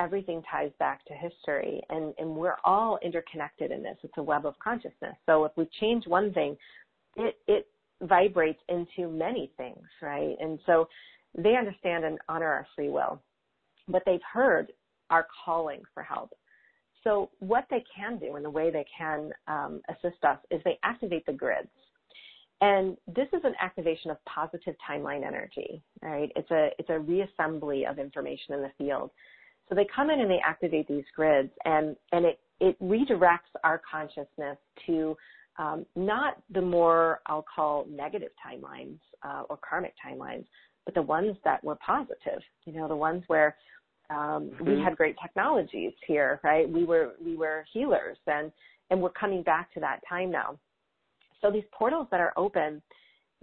everything ties back to history, and, and we're all interconnected in this. It's a web of consciousness. So, if we change one thing, it, it vibrates into many things, right? And so, they understand and honor our free will, but they've heard our calling for help. So, what they can do and the way they can um, assist us is they activate the grids. And this is an activation of positive timeline energy, right? It's a, it's a reassembly of information in the field. So they come in and they activate these grids and, and it, it redirects our consciousness to um, not the more I'll call negative timelines uh, or karmic timelines, but the ones that were positive. You know, the ones where um, mm-hmm. we had great technologies here, right? We were we were healers, and and we're coming back to that time now. So these portals that are open,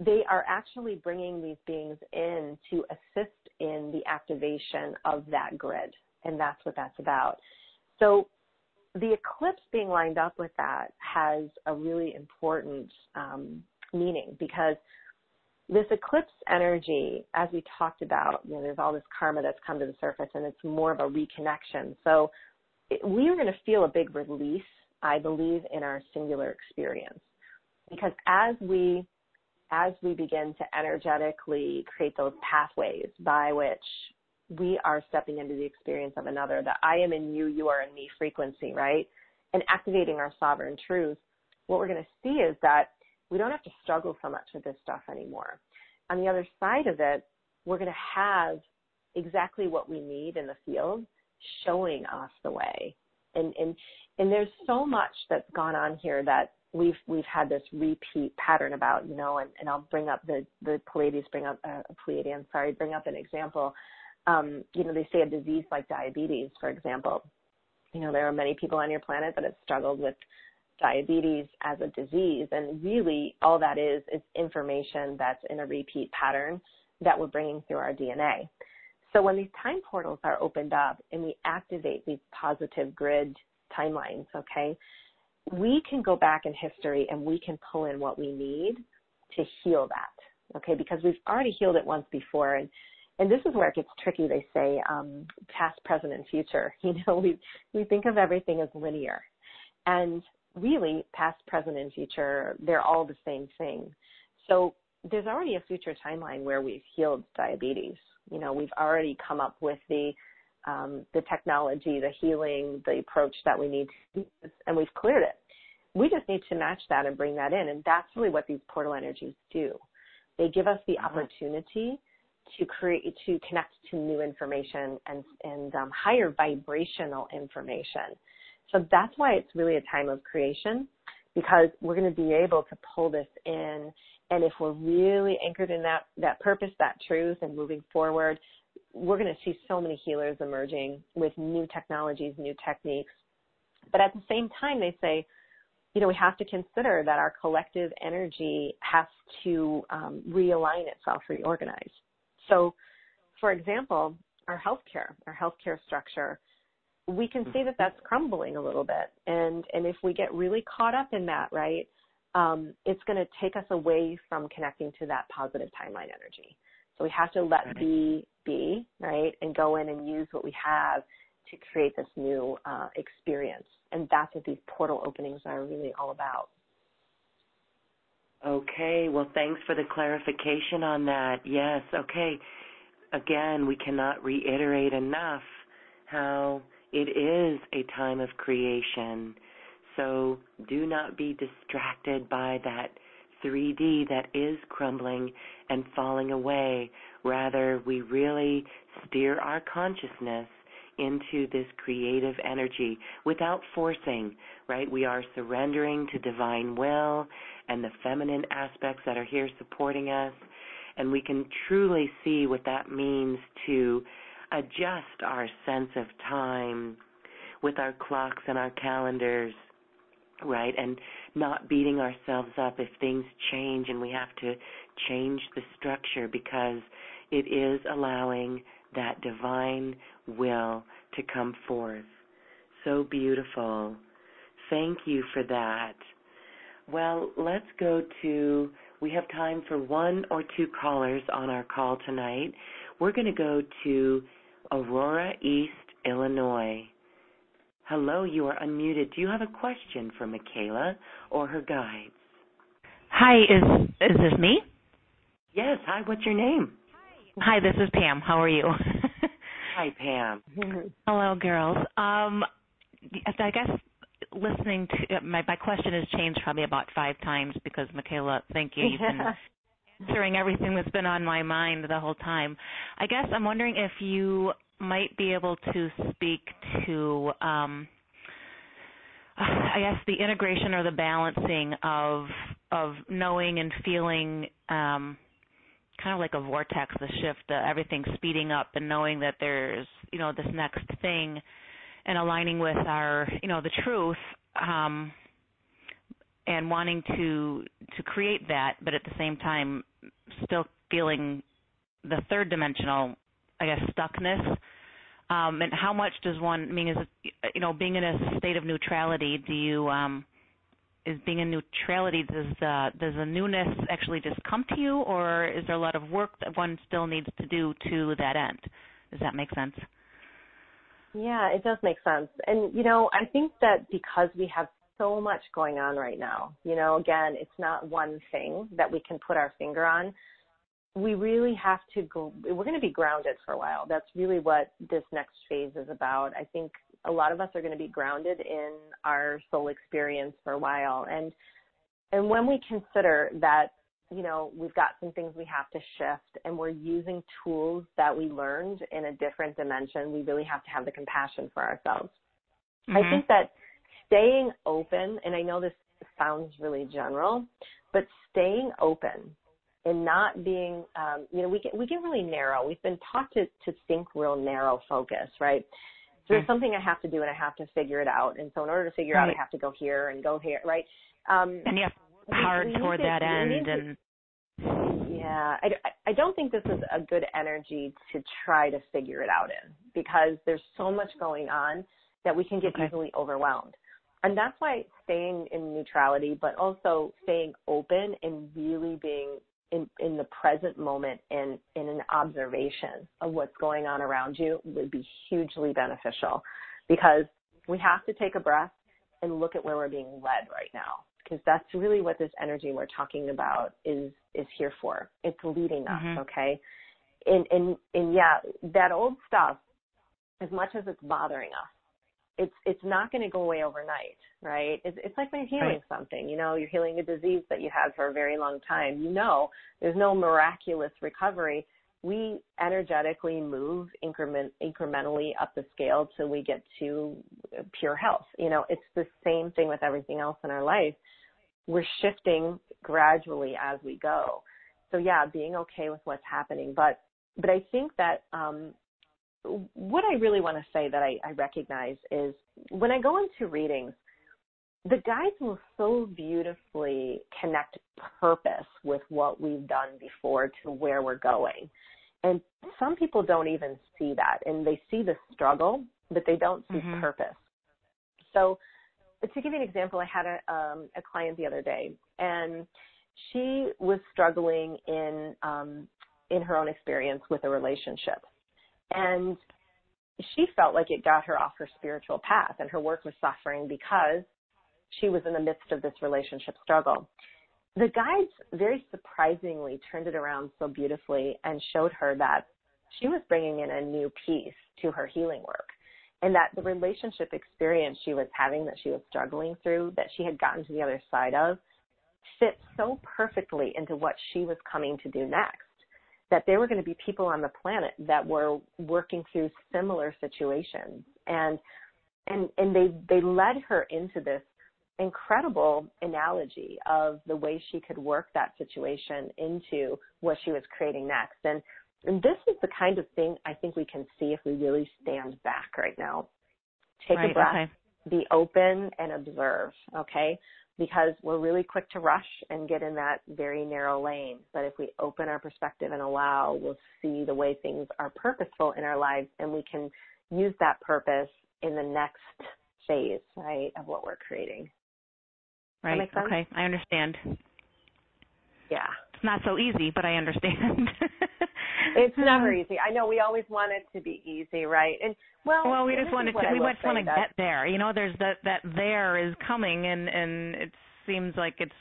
they are actually bringing these beings in to assist in the activation of that grid. And that's what that's about. So the eclipse being lined up with that has a really important um, meaning because this eclipse energy, as we talked about, you know, there's all this karma that's come to the surface and it's more of a reconnection. So it, we are going to feel a big release, I believe, in our singular experience because as we as we begin to energetically create those pathways by which we are stepping into the experience of another, that I am in you, you are in me frequency, right? And activating our sovereign truth, what we're going to see is that we don't have to struggle so much with this stuff anymore. On the other side of it, we're going to have exactly what we need in the field showing us the way. And, and, and there's so much that's gone on here that we've we've had this repeat pattern about you know and, and I'll bring up the the Pleiades bring up uh, Pleiadian sorry bring up an example um, you know they say a disease like diabetes for example you know there are many people on your planet that have struggled with diabetes as a disease and really all that is is information that's in a repeat pattern that we're bringing through our DNA so when these time portals are opened up and we activate these positive grid timelines okay we can go back in history and we can pull in what we need to heal that. Okay, because we've already healed it once before and and this is where it gets tricky. They say um, past, present, and future. You know, we we think of everything as linear, and really, past, present, and future, they're all the same thing. So there's already a future timeline where we've healed diabetes. You know, we've already come up with the um, the technology, the healing, the approach that we need to use, and we've cleared it. We just need to match that and bring that in, and that's really what these portal energies do. They give us the mm-hmm. opportunity to create, to connect to new information and and um, higher vibrational information. So that's why it's really a time of creation, because we're going to be able to pull this in, and if we're really anchored in that that purpose, that truth, and moving forward, we're going to see so many healers emerging with new technologies, new techniques. But at the same time, they say, you know, we have to consider that our collective energy has to um, realign itself, reorganize. So, for example, our healthcare, our healthcare structure, we can see that that's crumbling a little bit. And, and if we get really caught up in that, right, um, it's going to take us away from connecting to that positive timeline energy. So we have to let be be, right, and go in and use what we have to create this new uh, experience. And that's what these portal openings are really all about. Okay, well, thanks for the clarification on that. Yes, okay. again, we cannot reiterate enough how it is a time of creation. So do not be distracted by that 3D that is crumbling and falling away. Rather, we really steer our consciousness into this creative energy without forcing, right? We are surrendering to divine will and the feminine aspects that are here supporting us. And we can truly see what that means to adjust our sense of time with our clocks and our calendars, right? And not beating ourselves up if things change and we have to change the structure because it is allowing that divine will to come forth. So beautiful. Thank you for that. Well, let's go to, we have time for one or two callers on our call tonight. We're going to go to Aurora East, Illinois. Hello, you are unmuted. Do you have a question for Micheila or her guides? Hi, is is this me? Yes. Hi, what's your name? Hi, this is Pam. How are you? Hi, Pam. Hello, girls. Um, I guess listening to my my question has changed probably about five times because Micheila, thank you. You've been answering everything that's been on my mind the whole time. I guess I'm wondering if you might be able to speak to um I guess the integration or the balancing of of knowing and feeling um kind of like a vortex, the shift, uh, everything speeding up, and knowing that there's you know this next thing, and aligning with our you know the truth, um, and wanting to to create that, but at the same time still feeling the third dimensional, I guess, stuckness. Um, and how much does one? I mean, is it you know being in a state of neutrality? Do you um, is being in neutrality does uh, does the newness actually just come to you, or is there a lot of work that one still needs to do to that end? Does that make sense? Yeah, it does make sense. And you know, I think that because we have so much going on right now, you know, again, it's not one thing that we can put our finger on. We really have to go, we're going to be grounded for a while. That's really what this next phase is about. I think a lot of us are going to be grounded in our soul experience for a while. And and when we consider that you know we've got some things we have to shift and we're using tools that we learned in a different dimension we really have to have the compassion for ourselves. Mm-hmm. i think that staying open and i know this sounds really general but staying open and not being um, you know we get we get really narrow. We've been taught to to think real narrow focus right there's something I have to do and I have to figure it out. And so in order to figure right. out, I have to go here and go here, right? Um, and you have to work hard we, we toward that to, end. and yeah, I, I don't think this is a good energy to try to figure it out in because there's so much going on that we can get okay. easily overwhelmed. And that's why staying in neutrality, but also staying open and really being in, in the present moment and in an observation of what's going on around you would be hugely beneficial because we have to take a breath and look at where we're being led right now because that's really what this energy we're talking about is is here for it's leading us mm-hmm. okay and and and yeah that old stuff as much as it's bothering us it's it's not going to go away overnight, right? It's it's like when you're healing right. something. You know, you're healing a disease that you had for a very long time. You know, there's no miraculous recovery. We energetically move increment incrementally up the scale till we get to pure health. You know, it's the same thing with everything else in our life. We're shifting gradually as we go. So yeah, being okay with what's happening, but but I think that um, what I really want to say that I, I recognize is when I go into readings, the guides will so beautifully connect purpose with what we've done before to where we're going. And some people don't even see that and they see the struggle, but they don't see mm-hmm. purpose. So to give you an example, I had a, um, a client the other day and she was struggling in, um, in her own experience with a relationship. And she felt like it got her off her spiritual path and her work was suffering because she was in the midst of this relationship struggle. The guides very surprisingly turned it around so beautifully and showed her that she was bringing in a new piece to her healing work. And that the relationship experience she was having that she was struggling through, that she had gotten to the other side of, fit so perfectly into what she was coming to do next. That there were going to be people on the planet that were working through similar situations. And and and they they led her into this incredible analogy of the way she could work that situation into what she was creating next. And, and this is the kind of thing I think we can see if we really stand back right now. Take right, a breath, okay. Be open and observe, okay? Because we're really quick to rush and get in that very narrow lane. But if we open our perspective and allow, we'll see the way things are purposeful in our lives and we can use that purpose in the next phase, right, of what we're creating. Right. Okay, I understand. Yeah. It's not so easy, but I understand. it's never um, easy. I know we always want it to be easy, right? And well, well, we just want to we just want to get there. You know, there's that that there is coming, and and it seems like it's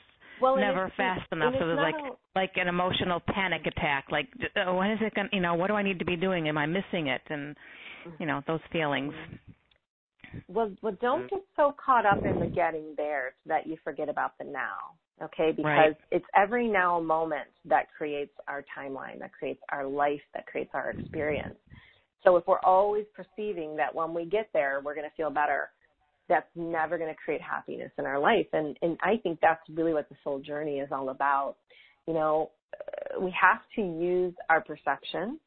well, never it's, fast enough. So there's like a, like an emotional panic attack. Like, oh, when is it going? You know, what do I need to be doing? Am I missing it? And you know, those feelings. Mm-hmm. Well, well, don't mm. get so caught up in the getting there that you forget about the now. Okay, because right. it's every now moment that creates our timeline, that creates our life, that creates our experience. So if we're always perceiving that when we get there, we're going to feel better, that's never going to create happiness in our life. And and I think that's really what the soul journey is all about. You know, uh, we have to use our perception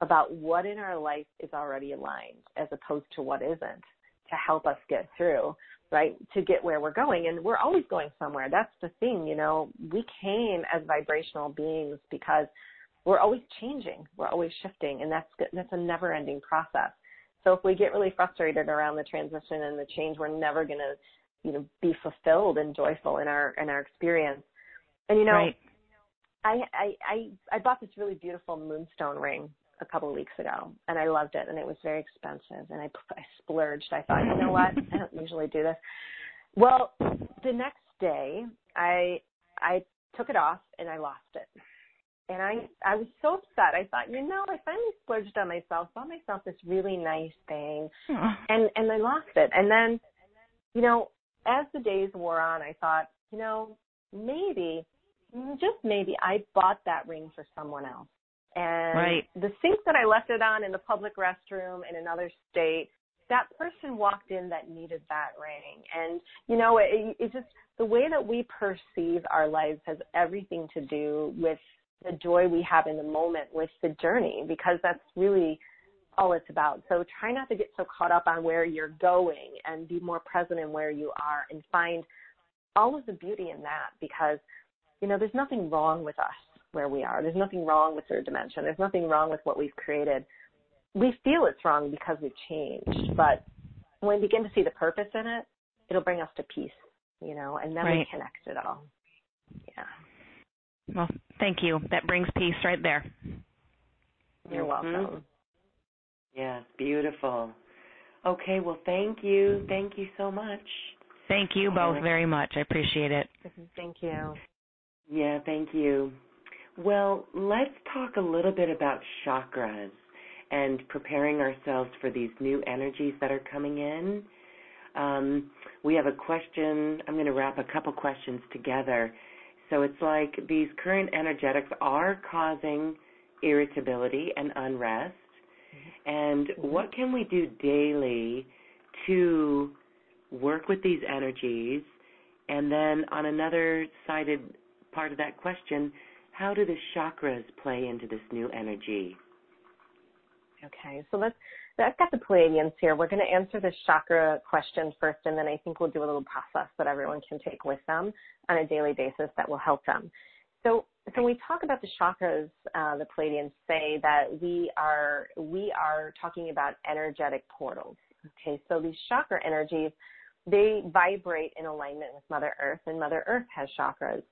about what in our life is already aligned as opposed to what isn't to help us get through, right? To get where we're going. And we're always going somewhere. That's the thing, you know, we came as vibrational beings because we're always changing. We're always shifting and that's that's a never ending process. So if we get really frustrated around the transition and the change, we're never going to, you know, be fulfilled and joyful in our in our experience. And you know, right. I, I I I bought this really beautiful moonstone ring a couple of weeks ago, and I loved it, and it was very expensive, and I, I splurged. I thought, you know what? I don't usually do this. Well, the next day, I I took it off and I lost it, and I I was so upset. I thought, you know, I finally splurged on myself, bought myself this really nice thing, hmm. and and I lost it. And then, you know, as the days wore on, I thought, you know, maybe, just maybe, I bought that ring for someone else and right. the sink that I left it on in the public restroom in another state, that person walked in that needed that ring. And, you know, it, it's just the way that we perceive our lives has everything to do with the joy we have in the moment with the journey because that's really all it's about. So try not to get so caught up on where you're going and be more present in where you are and find all of the beauty in that because, you know, there's nothing wrong with us where we are. There's nothing wrong with third dimension. There's nothing wrong with what we've created. We feel it's wrong because we've changed, but when we begin to see the purpose in it, it'll bring us to peace, you know, and then right. we connect it all. Yeah. Well, thank you. That brings peace right there. You're welcome. Mm-hmm. Yeah, beautiful. Okay, well, thank you. Thank you so much. Thank you both very much. I appreciate it. Thank you. Yeah, thank you. Well, let's talk a little bit about chakras and preparing ourselves for these new energies that are coming in. Um, we have a question. I'm going to wrap a couple questions together. So it's like these current energetics are causing irritability and unrest. And what can we do daily to work with these energies? And then on another sided part of that question, how do the chakras play into this new energy? Okay, so let's. I've got the Pleiadians here. We're going to answer the chakra question first, and then I think we'll do a little process that everyone can take with them on a daily basis that will help them. So, so when we talk about the chakras, uh, the Pleiadians say that we are we are talking about energetic portals. Okay, so these chakra energies they vibrate in alignment with Mother Earth, and Mother Earth has chakras.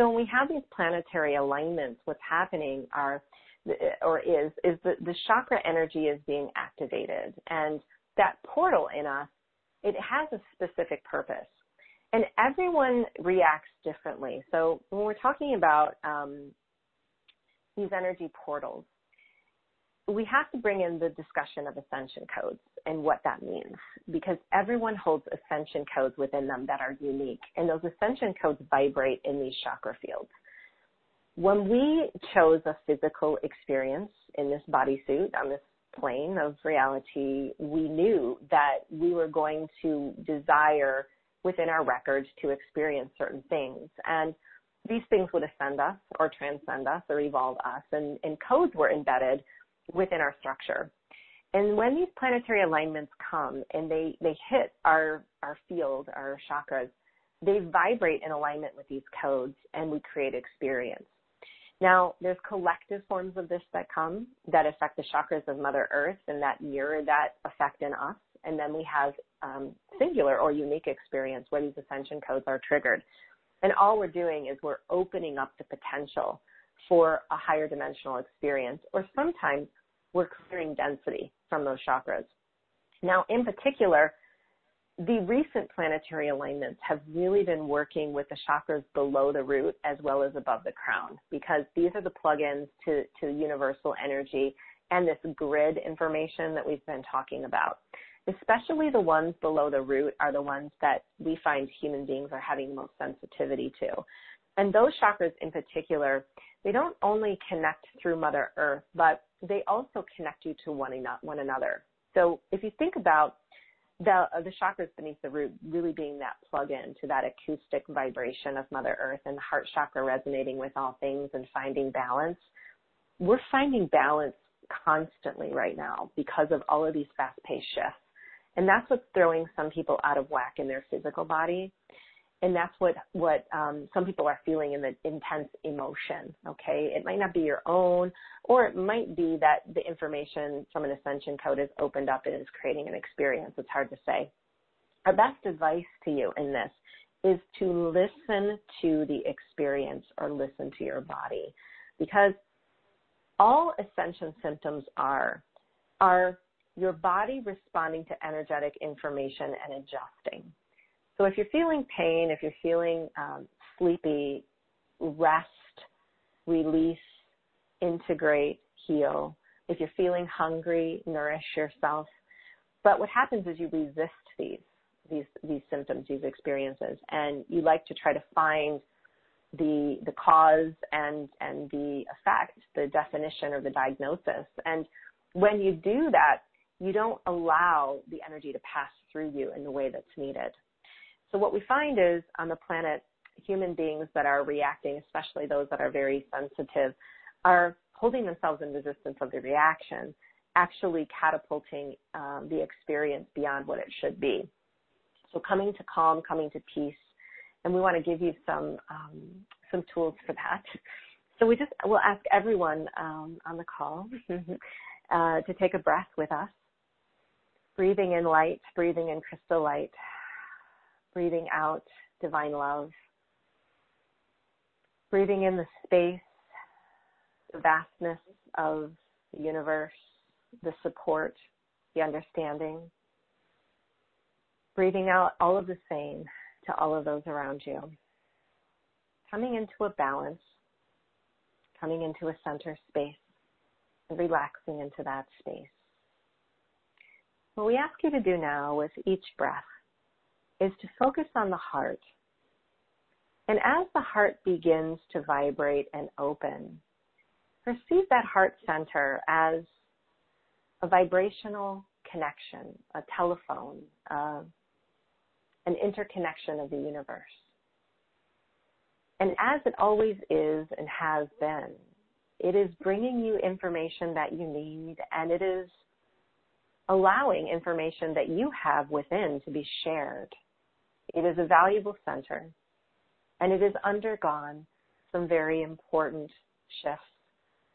So when we have these planetary alignments, what's happening are or is is the, the chakra energy is being activated. And that portal in us it has a specific purpose. And everyone reacts differently. So when we're talking about um, these energy portals we have to bring in the discussion of ascension codes and what that means because everyone holds ascension codes within them that are unique and those ascension codes vibrate in these chakra fields. When we chose a physical experience in this bodysuit on this plane of reality, we knew that we were going to desire within our records to experience certain things. And these things would ascend us or transcend us or evolve us. And, and codes were embedded within our structure. And when these planetary alignments come and they, they hit our, our field, our chakras, they vibrate in alignment with these codes and we create experience. Now, there's collective forms of this that come that affect the chakras of Mother Earth and that mirror that effect in us. And then we have um, singular or unique experience where these ascension codes are triggered. And all we're doing is we're opening up the potential for a higher dimensional experience, or sometimes we're clearing density from those chakras. Now, in particular, the recent planetary alignments have really been working with the chakras below the root as well as above the crown because these are the plugins to, to universal energy and this grid information that we've been talking about. Especially the ones below the root are the ones that we find human beings are having the most sensitivity to. And those chakras in particular, they don't only connect through Mother Earth, but they also connect you to one, another. So if you think about the uh, the chakras beneath the root really being that plug-in to that acoustic vibration of Mother Earth and the heart chakra resonating with all things and finding balance. We're finding balance constantly right now because of all of these fast-paced shifts. And that's what's throwing some people out of whack in their physical body and that's what what um, some people are feeling in the intense emotion. Okay, it might not be your own, or it might be that the information from an ascension code is opened up and is creating an experience. It's hard to say. Our best advice to you in this is to listen to the experience or listen to your body, because all ascension symptoms are are your body responding to energetic information and adjusting. So if you're feeling pain, if you're feeling um, sleepy, rest, release, integrate, heal. If you're feeling hungry, nourish yourself. But what happens is you resist these these these symptoms, these experiences, and you like to try to find the the cause and and the effect, the definition or the diagnosis. And when you do that, you don't allow the energy to pass through you in the way that's needed. So what we find is on the planet, human beings that are reacting, especially those that are very sensitive, are holding themselves in resistance of the reaction, actually catapulting um, the experience beyond what it should be. So coming to calm, coming to peace, and we want to give you some um, some tools for that. So we just we'll ask everyone um, on the call uh, to take a breath with us, breathing in light, breathing in crystal light, breathing out divine love, breathing in the space, the vastness of the universe, the support, the understanding, breathing out all of the same to all of those around you. Coming into a balance, coming into a center space, and relaxing into that space. What we ask you to do now with each breath is to focus on the heart. And as the heart begins to vibrate and open, perceive that heart center as a vibrational connection, a telephone, uh, an interconnection of the universe. And as it always is and has been, it is bringing you information that you need and it is allowing information that you have within to be shared. It is a valuable center, and it has undergone some very important shifts,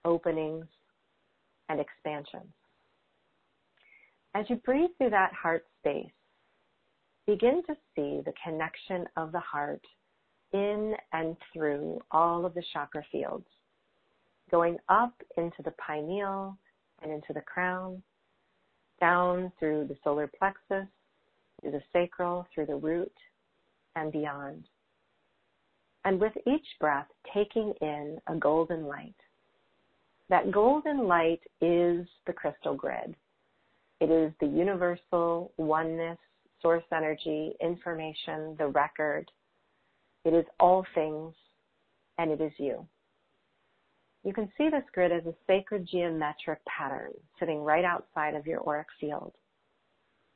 openings, and expansions. As you breathe through that heart space, begin to see the connection of the heart in and through all of the chakra fields, going up into the pineal and into the crown, down through the solar plexus, through the sacral, through the root, and beyond. And with each breath, taking in a golden light, That golden light is the crystal grid. It is the universal oneness, source energy, information, the record. It is all things, and it is you. You can see this grid as a sacred geometric pattern sitting right outside of your auric field.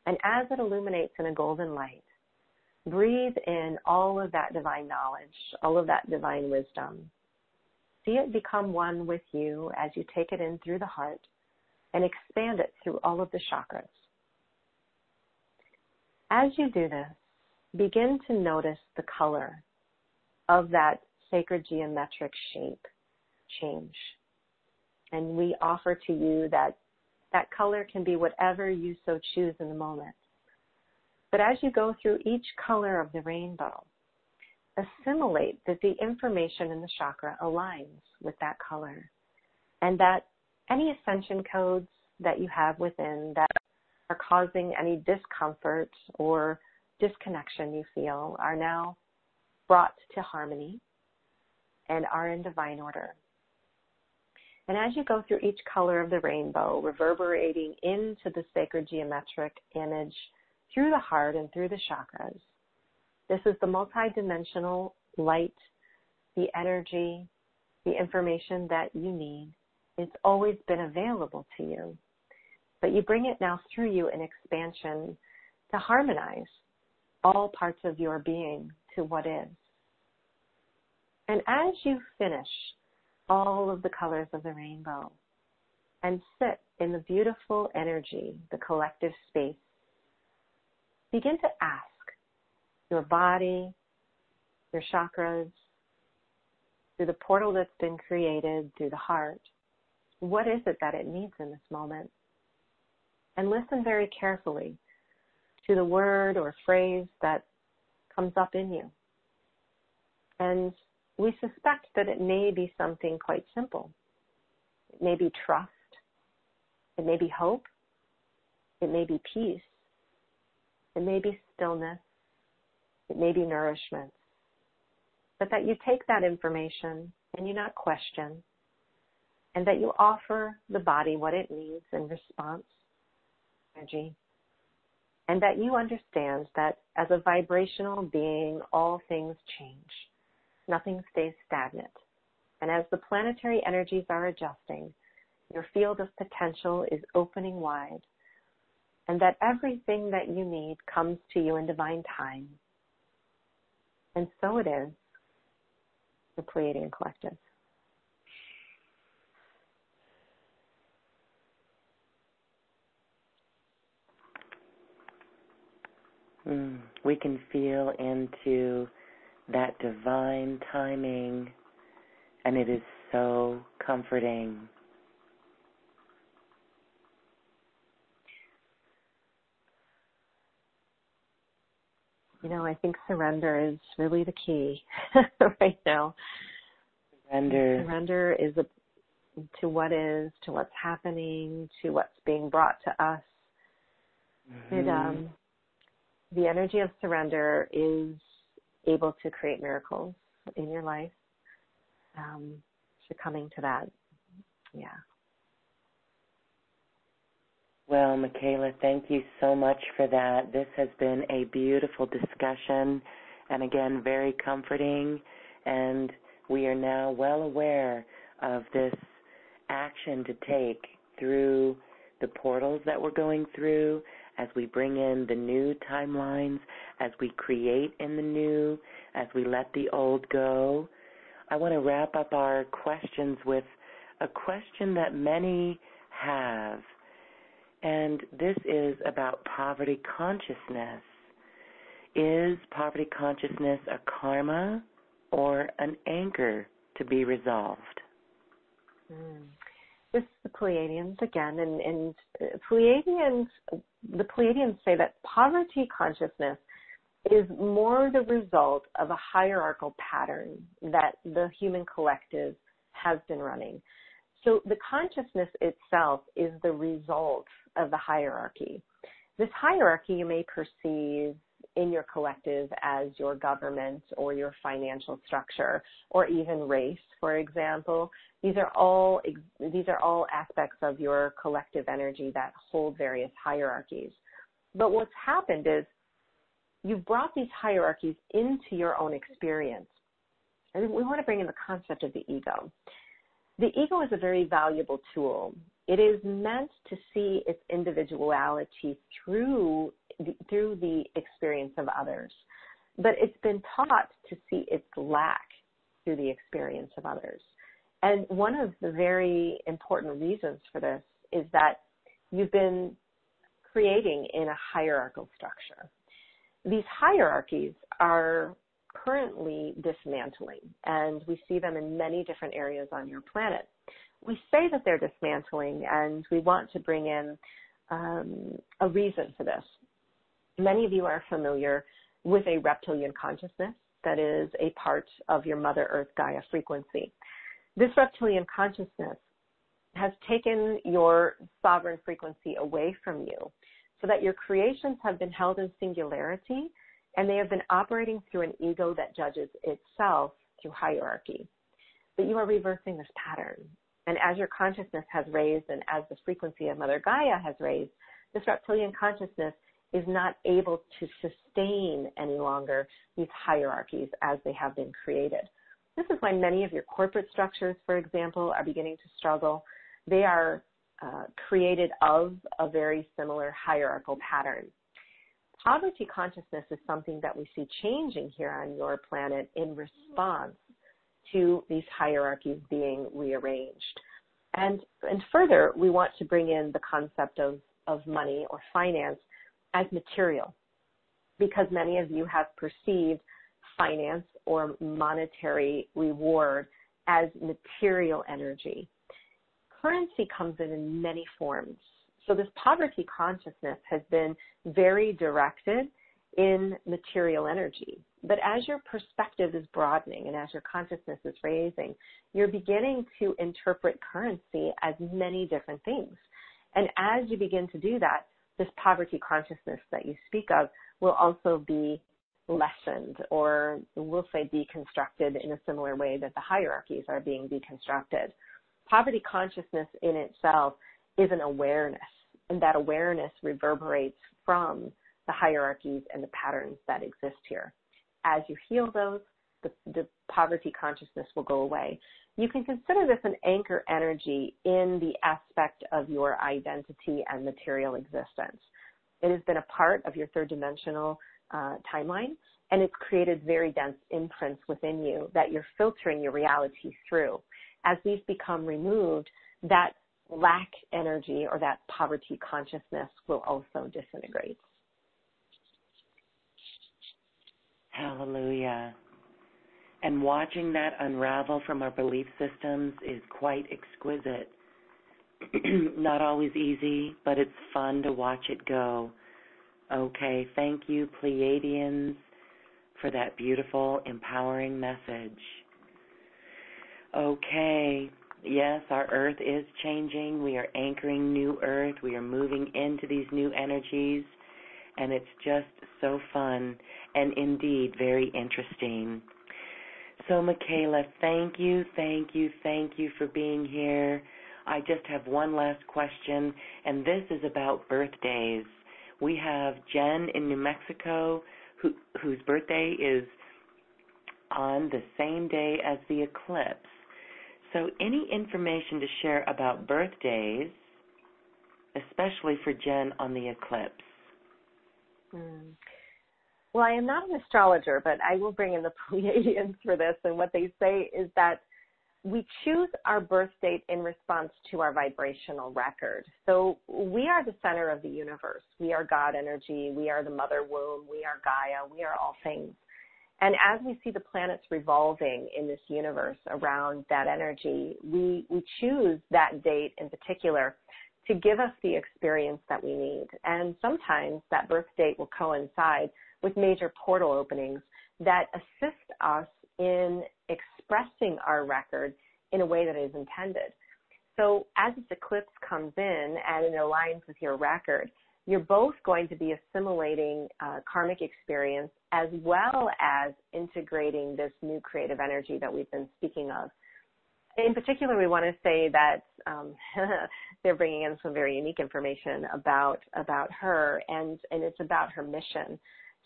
And as it illuminates in a golden light, breathe in all of that divine knowledge, all of that divine wisdom. See it become one with you as you take it in through the heart and expand it through all of the chakras. As you do this, begin to notice the color of that sacred geometric shape change. And we offer to you that that color can be whatever you so choose in the moment. But as you go through each color of the rainbow, assimilate that the information in the chakra aligns with that color and that any ascension codes that you have within that are causing any discomfort or disconnection you feel are now brought to harmony and are in divine order. And as you go through each color of the rainbow, reverberating into the sacred geometric image through the heart and through the chakras, this is the multidimensional light, the energy, the information that you need. It's always been available to you. But you bring it now through you in expansion to harmonize all parts of your being to what is. And as you finish all of the colors of the rainbow and sit in the beautiful energy, the collective space, begin to ask your body, your chakras, through the portal that's been created through the heart, what is it that it needs in this moment? And listen very carefully to the word or phrase that comes up in you. And we suspect that it may be something quite simple. It may be trust. It may be hope. It may be peace. It may be stillness. It may be nourishment. But that you take that information and you not question, and that you offer the body what it needs in response, energy, and that you understand that as a vibrational being, all things change nothing stays stagnant. And as the planetary energies are adjusting, your field of potential is opening wide, and that everything that you need comes to you in divine time. And so it is the Pleiadian Collective. Mm, we can feel into that divine timing, and it is so comforting. You know, I think surrender is really the key right now. Surrender. Surrender is a, to what is, to what's happening, to what's being brought to us. Mm-hmm. It, um, the energy of surrender is able to create miracles in your life. Um, coming to that. Yeah. Well, Micheila, thank you so much for that. This has been a beautiful discussion and again, very comforting. And we are now well aware of this action to take through the portals that we're going through as we bring in the new timelines, as we create in the new, as we let the old go. I want to wrap up our questions with a question that many have, and this is about poverty consciousness. Is poverty consciousness a karma or an anchor to be resolved? Mm this is the Pleiadians again, and, and uh, Pleiadians, the Pleiadians say that poverty consciousness is more the result of a hierarchical pattern that the human collective has been running. So the consciousness itself is the result of the hierarchy. This hierarchy you may perceive in your collective as your government or your financial structure or even race, for example. These are all these are all aspects of your collective energy that hold various hierarchies. But what's happened is you've brought these hierarchies into your own experience. And we want to bring in the concept of the ego. The ego is a very valuable tool. It is meant to see its individuality through the, through the experience of others, but it's been taught to see its lack through the experience of others. And one of the very important reasons for this is that you've been creating in a hierarchical structure. These hierarchies are currently dismantling, and we see them in many different areas on your planet. We say that they're dismantling, and we want to bring in um, a reason for this. Many of you are familiar with a reptilian consciousness that is a part of your Mother Earth Gaia frequency. This reptilian consciousness has taken your sovereign frequency away from you so that your creations have been held in singularity and they have been operating through an ego that judges itself through hierarchy. But you are reversing this pattern. And as your consciousness has raised and as the frequency of Mother Gaia has raised, this reptilian consciousness is not able to sustain any longer these hierarchies as they have been created. This is why many of your corporate structures, for example, are beginning to struggle. They are uh, created of a very similar hierarchical pattern poverty consciousness is something that we see changing here on your planet in response to these hierarchies being rearranged. And, and further, we want to bring in the concept of, of money or finance as material because many of you have perceived finance or monetary reward as material energy. Currency comes in in many forms. So this poverty consciousness has been very directed in material energy. But as your perspective is broadening and as your consciousness is raising, you're beginning to interpret currency as many different things. And as you begin to do that, this poverty consciousness that you speak of will also be lessened or we'll say deconstructed in a similar way that the hierarchies are being deconstructed. Poverty consciousness in itself is an awareness and that awareness reverberates from the hierarchies and the patterns that exist here. As you heal those, the, the, poverty consciousness will go away. You can consider this an anchor energy in the aspect of your identity and material existence. It has been a part of your third dimensional uh, timeline, and it's created very dense imprints within you that you're filtering your reality through. As these become removed, that lack energy or that poverty consciousness will also disintegrate. Hallelujah. And watching that unravel from our belief systems is quite exquisite. Not always easy, but it's fun to watch it go. Okay, thank you, Pleiadians, for that beautiful, empowering message. Okay, yes, our earth is changing. We are anchoring new earth. We are moving into these new energies. And it's just so fun and indeed very interesting. So, Micheila, thank you, thank you, thank you for being here. I just have one last question, and this is about birthdays. We have Jen in New Mexico, who, whose birthday is on the same day as the eclipse. So, any information to share about birthdays, especially for Jen on the eclipse? Hmm. Well, I am not an astrologer, but I will bring in the Pleiadians for this. And what they say is that we choose our birth date in response to our vibrational record. So we are the center of the universe. We are God energy. We are the mother womb. We are Gaia. We are all things. And as we see the planets revolving in this universe around that energy, we, we choose that date in particular to give us the experience that we need. And sometimes that birth date will coincide with major portal openings that assist us in expressing our record in a way that is intended. So as this eclipse comes in and it aligns with your record, you're both going to be assimilating uh, karmic experience as well as integrating this new creative energy that we've been speaking of. In particular, we want to say that um, they're bringing in some very unique information about about her, and and it's about her mission.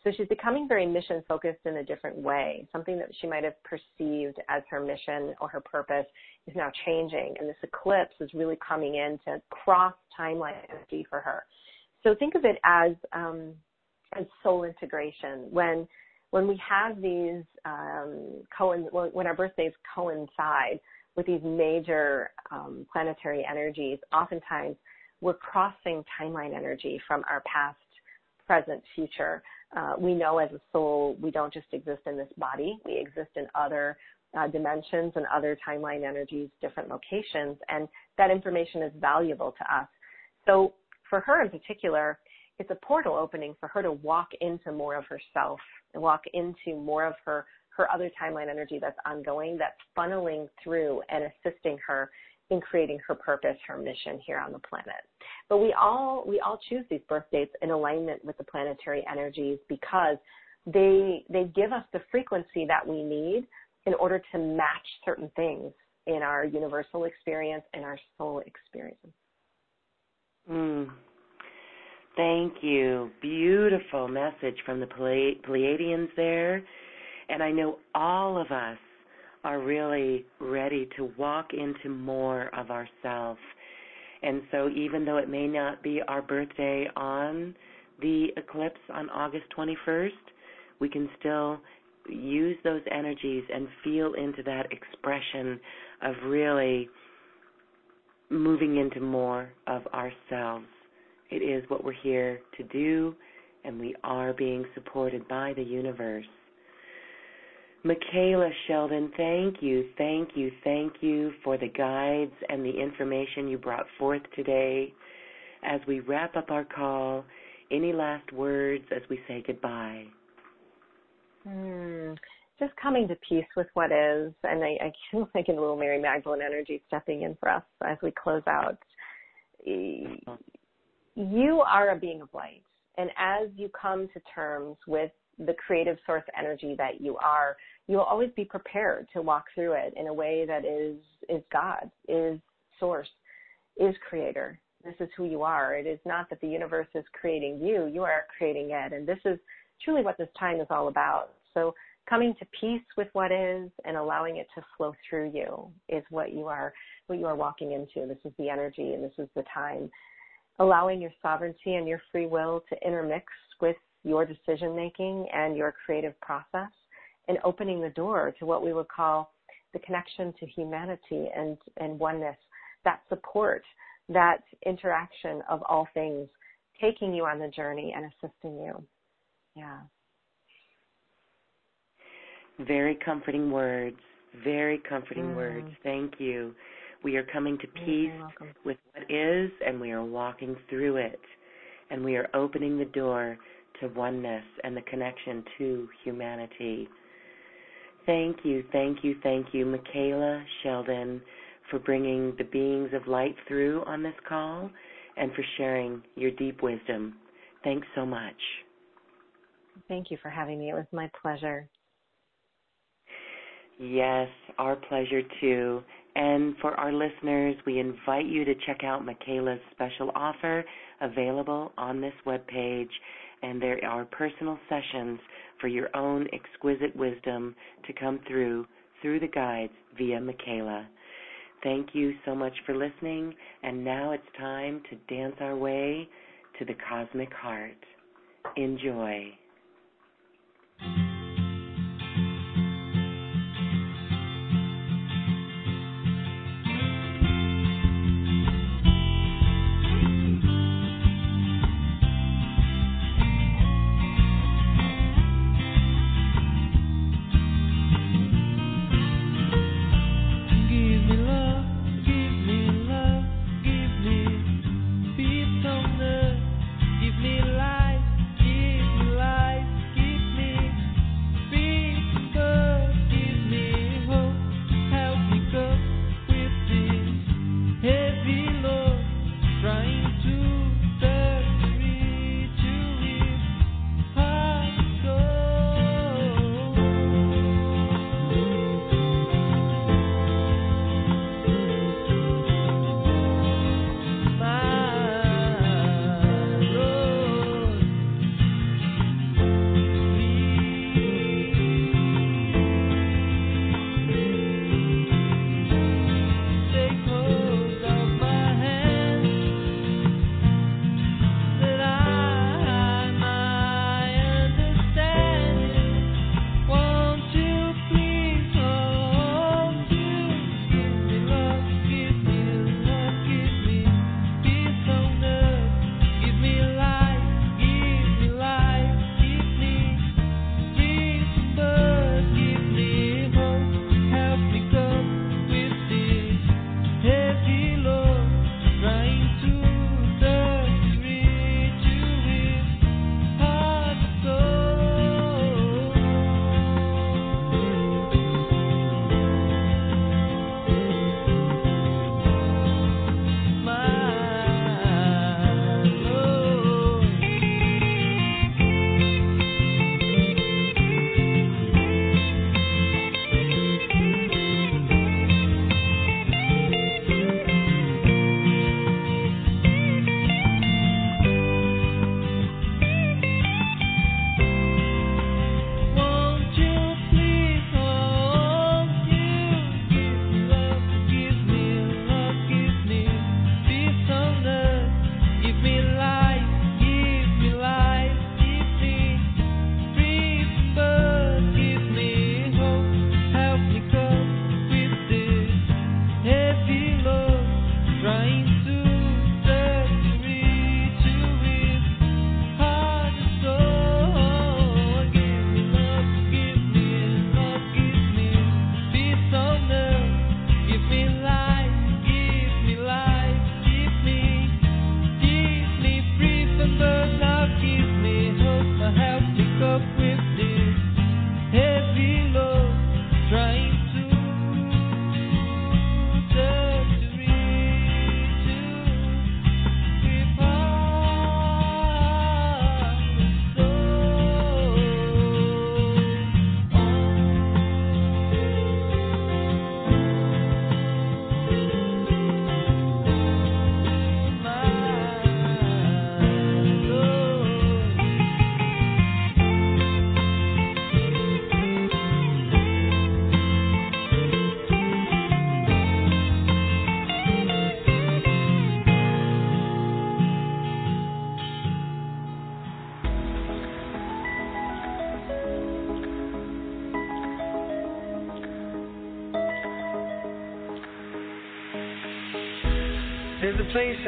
So she's becoming very mission focused in a different way. Something that she might have perceived as her mission or her purpose is now changing, and this eclipse is really coming in to cross timeline energy for her. So think of it as um, as soul integration. When when we have these um, when our birthdays coincide with these major um, planetary energies, oftentimes we're crossing timeline energy from our past, present, future. Uh, we know as a soul we don't just exist in this body; we exist in other uh, dimensions and other timeline energies, different locations, and that information is valuable to us. So for her in particular, it's a portal opening for her to walk into more of herself and walk into more of her her other timeline energy that's ongoing, that's funneling through and assisting her in creating her purpose, her mission here on the planet. But we all we all choose these birth dates in alignment with the planetary energies because they they give us the frequency that we need in order to match certain things in our universal experience and our soul experience. Mm. Thank you. Beautiful message from the Pleiadians there. And I know all of us are really ready to walk into more of ourselves. And so, even though it may not be our birthday on the eclipse on August 21st, we can still use those energies and feel into that expression of really moving into more of ourselves. It is what we're here to do, and we are being supported by the universe. Micheila Sheldan, thank you, thank you, thank you for the guides and the information you brought forth today. As we wrap up our call, any last words as we say goodbye? Hmm just coming to peace with what is, and I, I feel like a little Mary Magdalene energy stepping in for us as we close out. You are a being of light, and as you come to terms with the creative source energy that you are, you will always be prepared to walk through it in a way that is is God, is source, is creator. This is who you are. It is not that the universe is creating you, you are creating it. And this is truly what this time is all about. So coming to peace with what is and allowing it to flow through you is what you are what you are walking into this is the energy and this is the time allowing your sovereignty and your free will to intermix with your decision making and your creative process and opening the door to what we would call the connection to humanity and and oneness that support that interaction of all things taking you on the journey and assisting you yeah very comforting words. Very comforting mm. words. Thank you. We are coming to peace with what is, and we are walking through it. And we are opening the door to oneness and the connection to humanity. Thank you, thank you, thank you, Micheila Sheldan, for bringing the beings of light through on this call and for sharing your deep wisdom. Thanks so much. Thank you for having me. It was my pleasure. Yes, our pleasure too. And for our listeners, we invite you to check out Micheila's special offer available on this webpage. And there are personal sessions for your own exquisite wisdom to come through through the guides via Micheila. Thank you so much for listening. And now it's time to dance our way to the cosmic heart. Enjoy.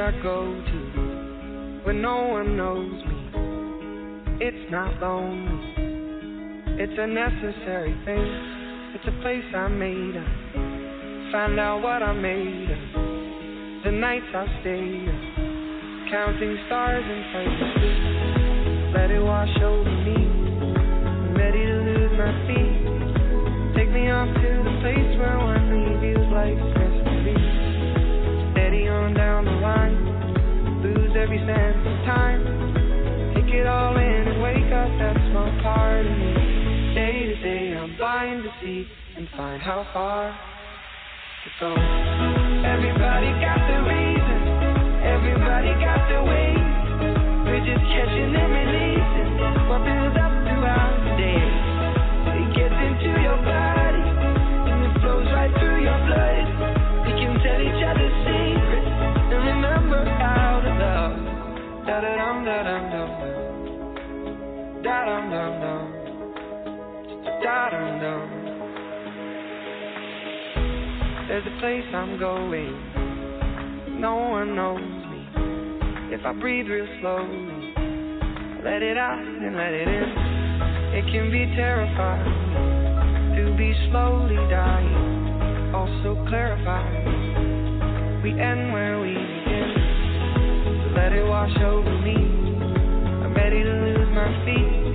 I go to where no one knows me. It's not lonely, it's a necessary thing. It's a place I made up. Find out what I made of. The nights I stayed up, counting stars in places. Let it wash over me. I'm ready to lose my feet. Take me off to the place where one reviews life's every sense of time. Take it all in and wake up that small part of me. Day to day, I'm blind to see and find how far to go. Everybody got the reason. Everybody got the way. We're just catching and releasing what builds up throughout the day. Dum dum dum. Da dum dum. There's a place I'm going. No one knows me. If I breathe real slowly, let it out and let it in. It can be terrifying to be slowly dying. Also clarifying. We end where we begin. so let it wash over me. I'm ready to lose my feet.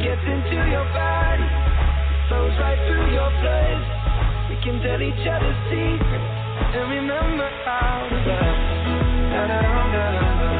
Gets into your body, flows right through your blood. We can tell each other secrets and remember how to love. Da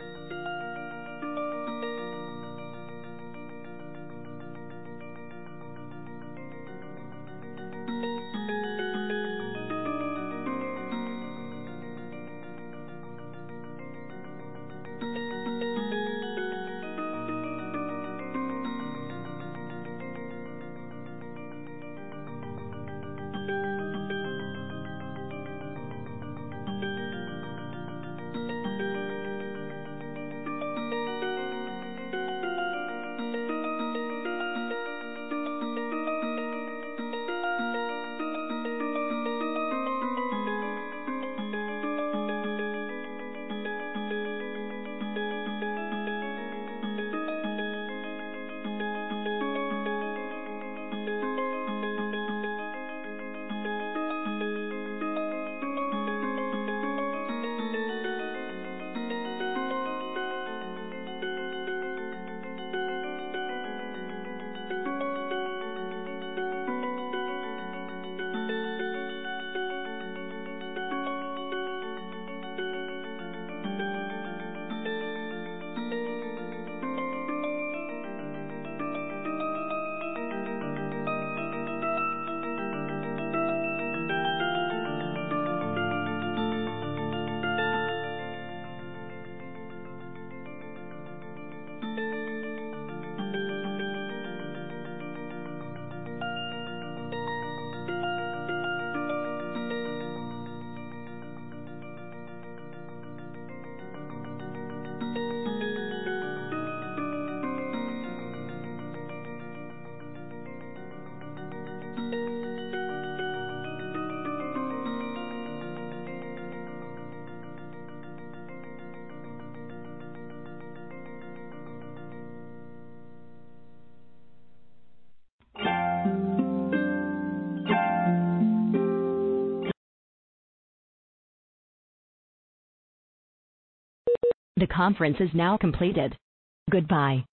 The conference is now completed. Goodbye.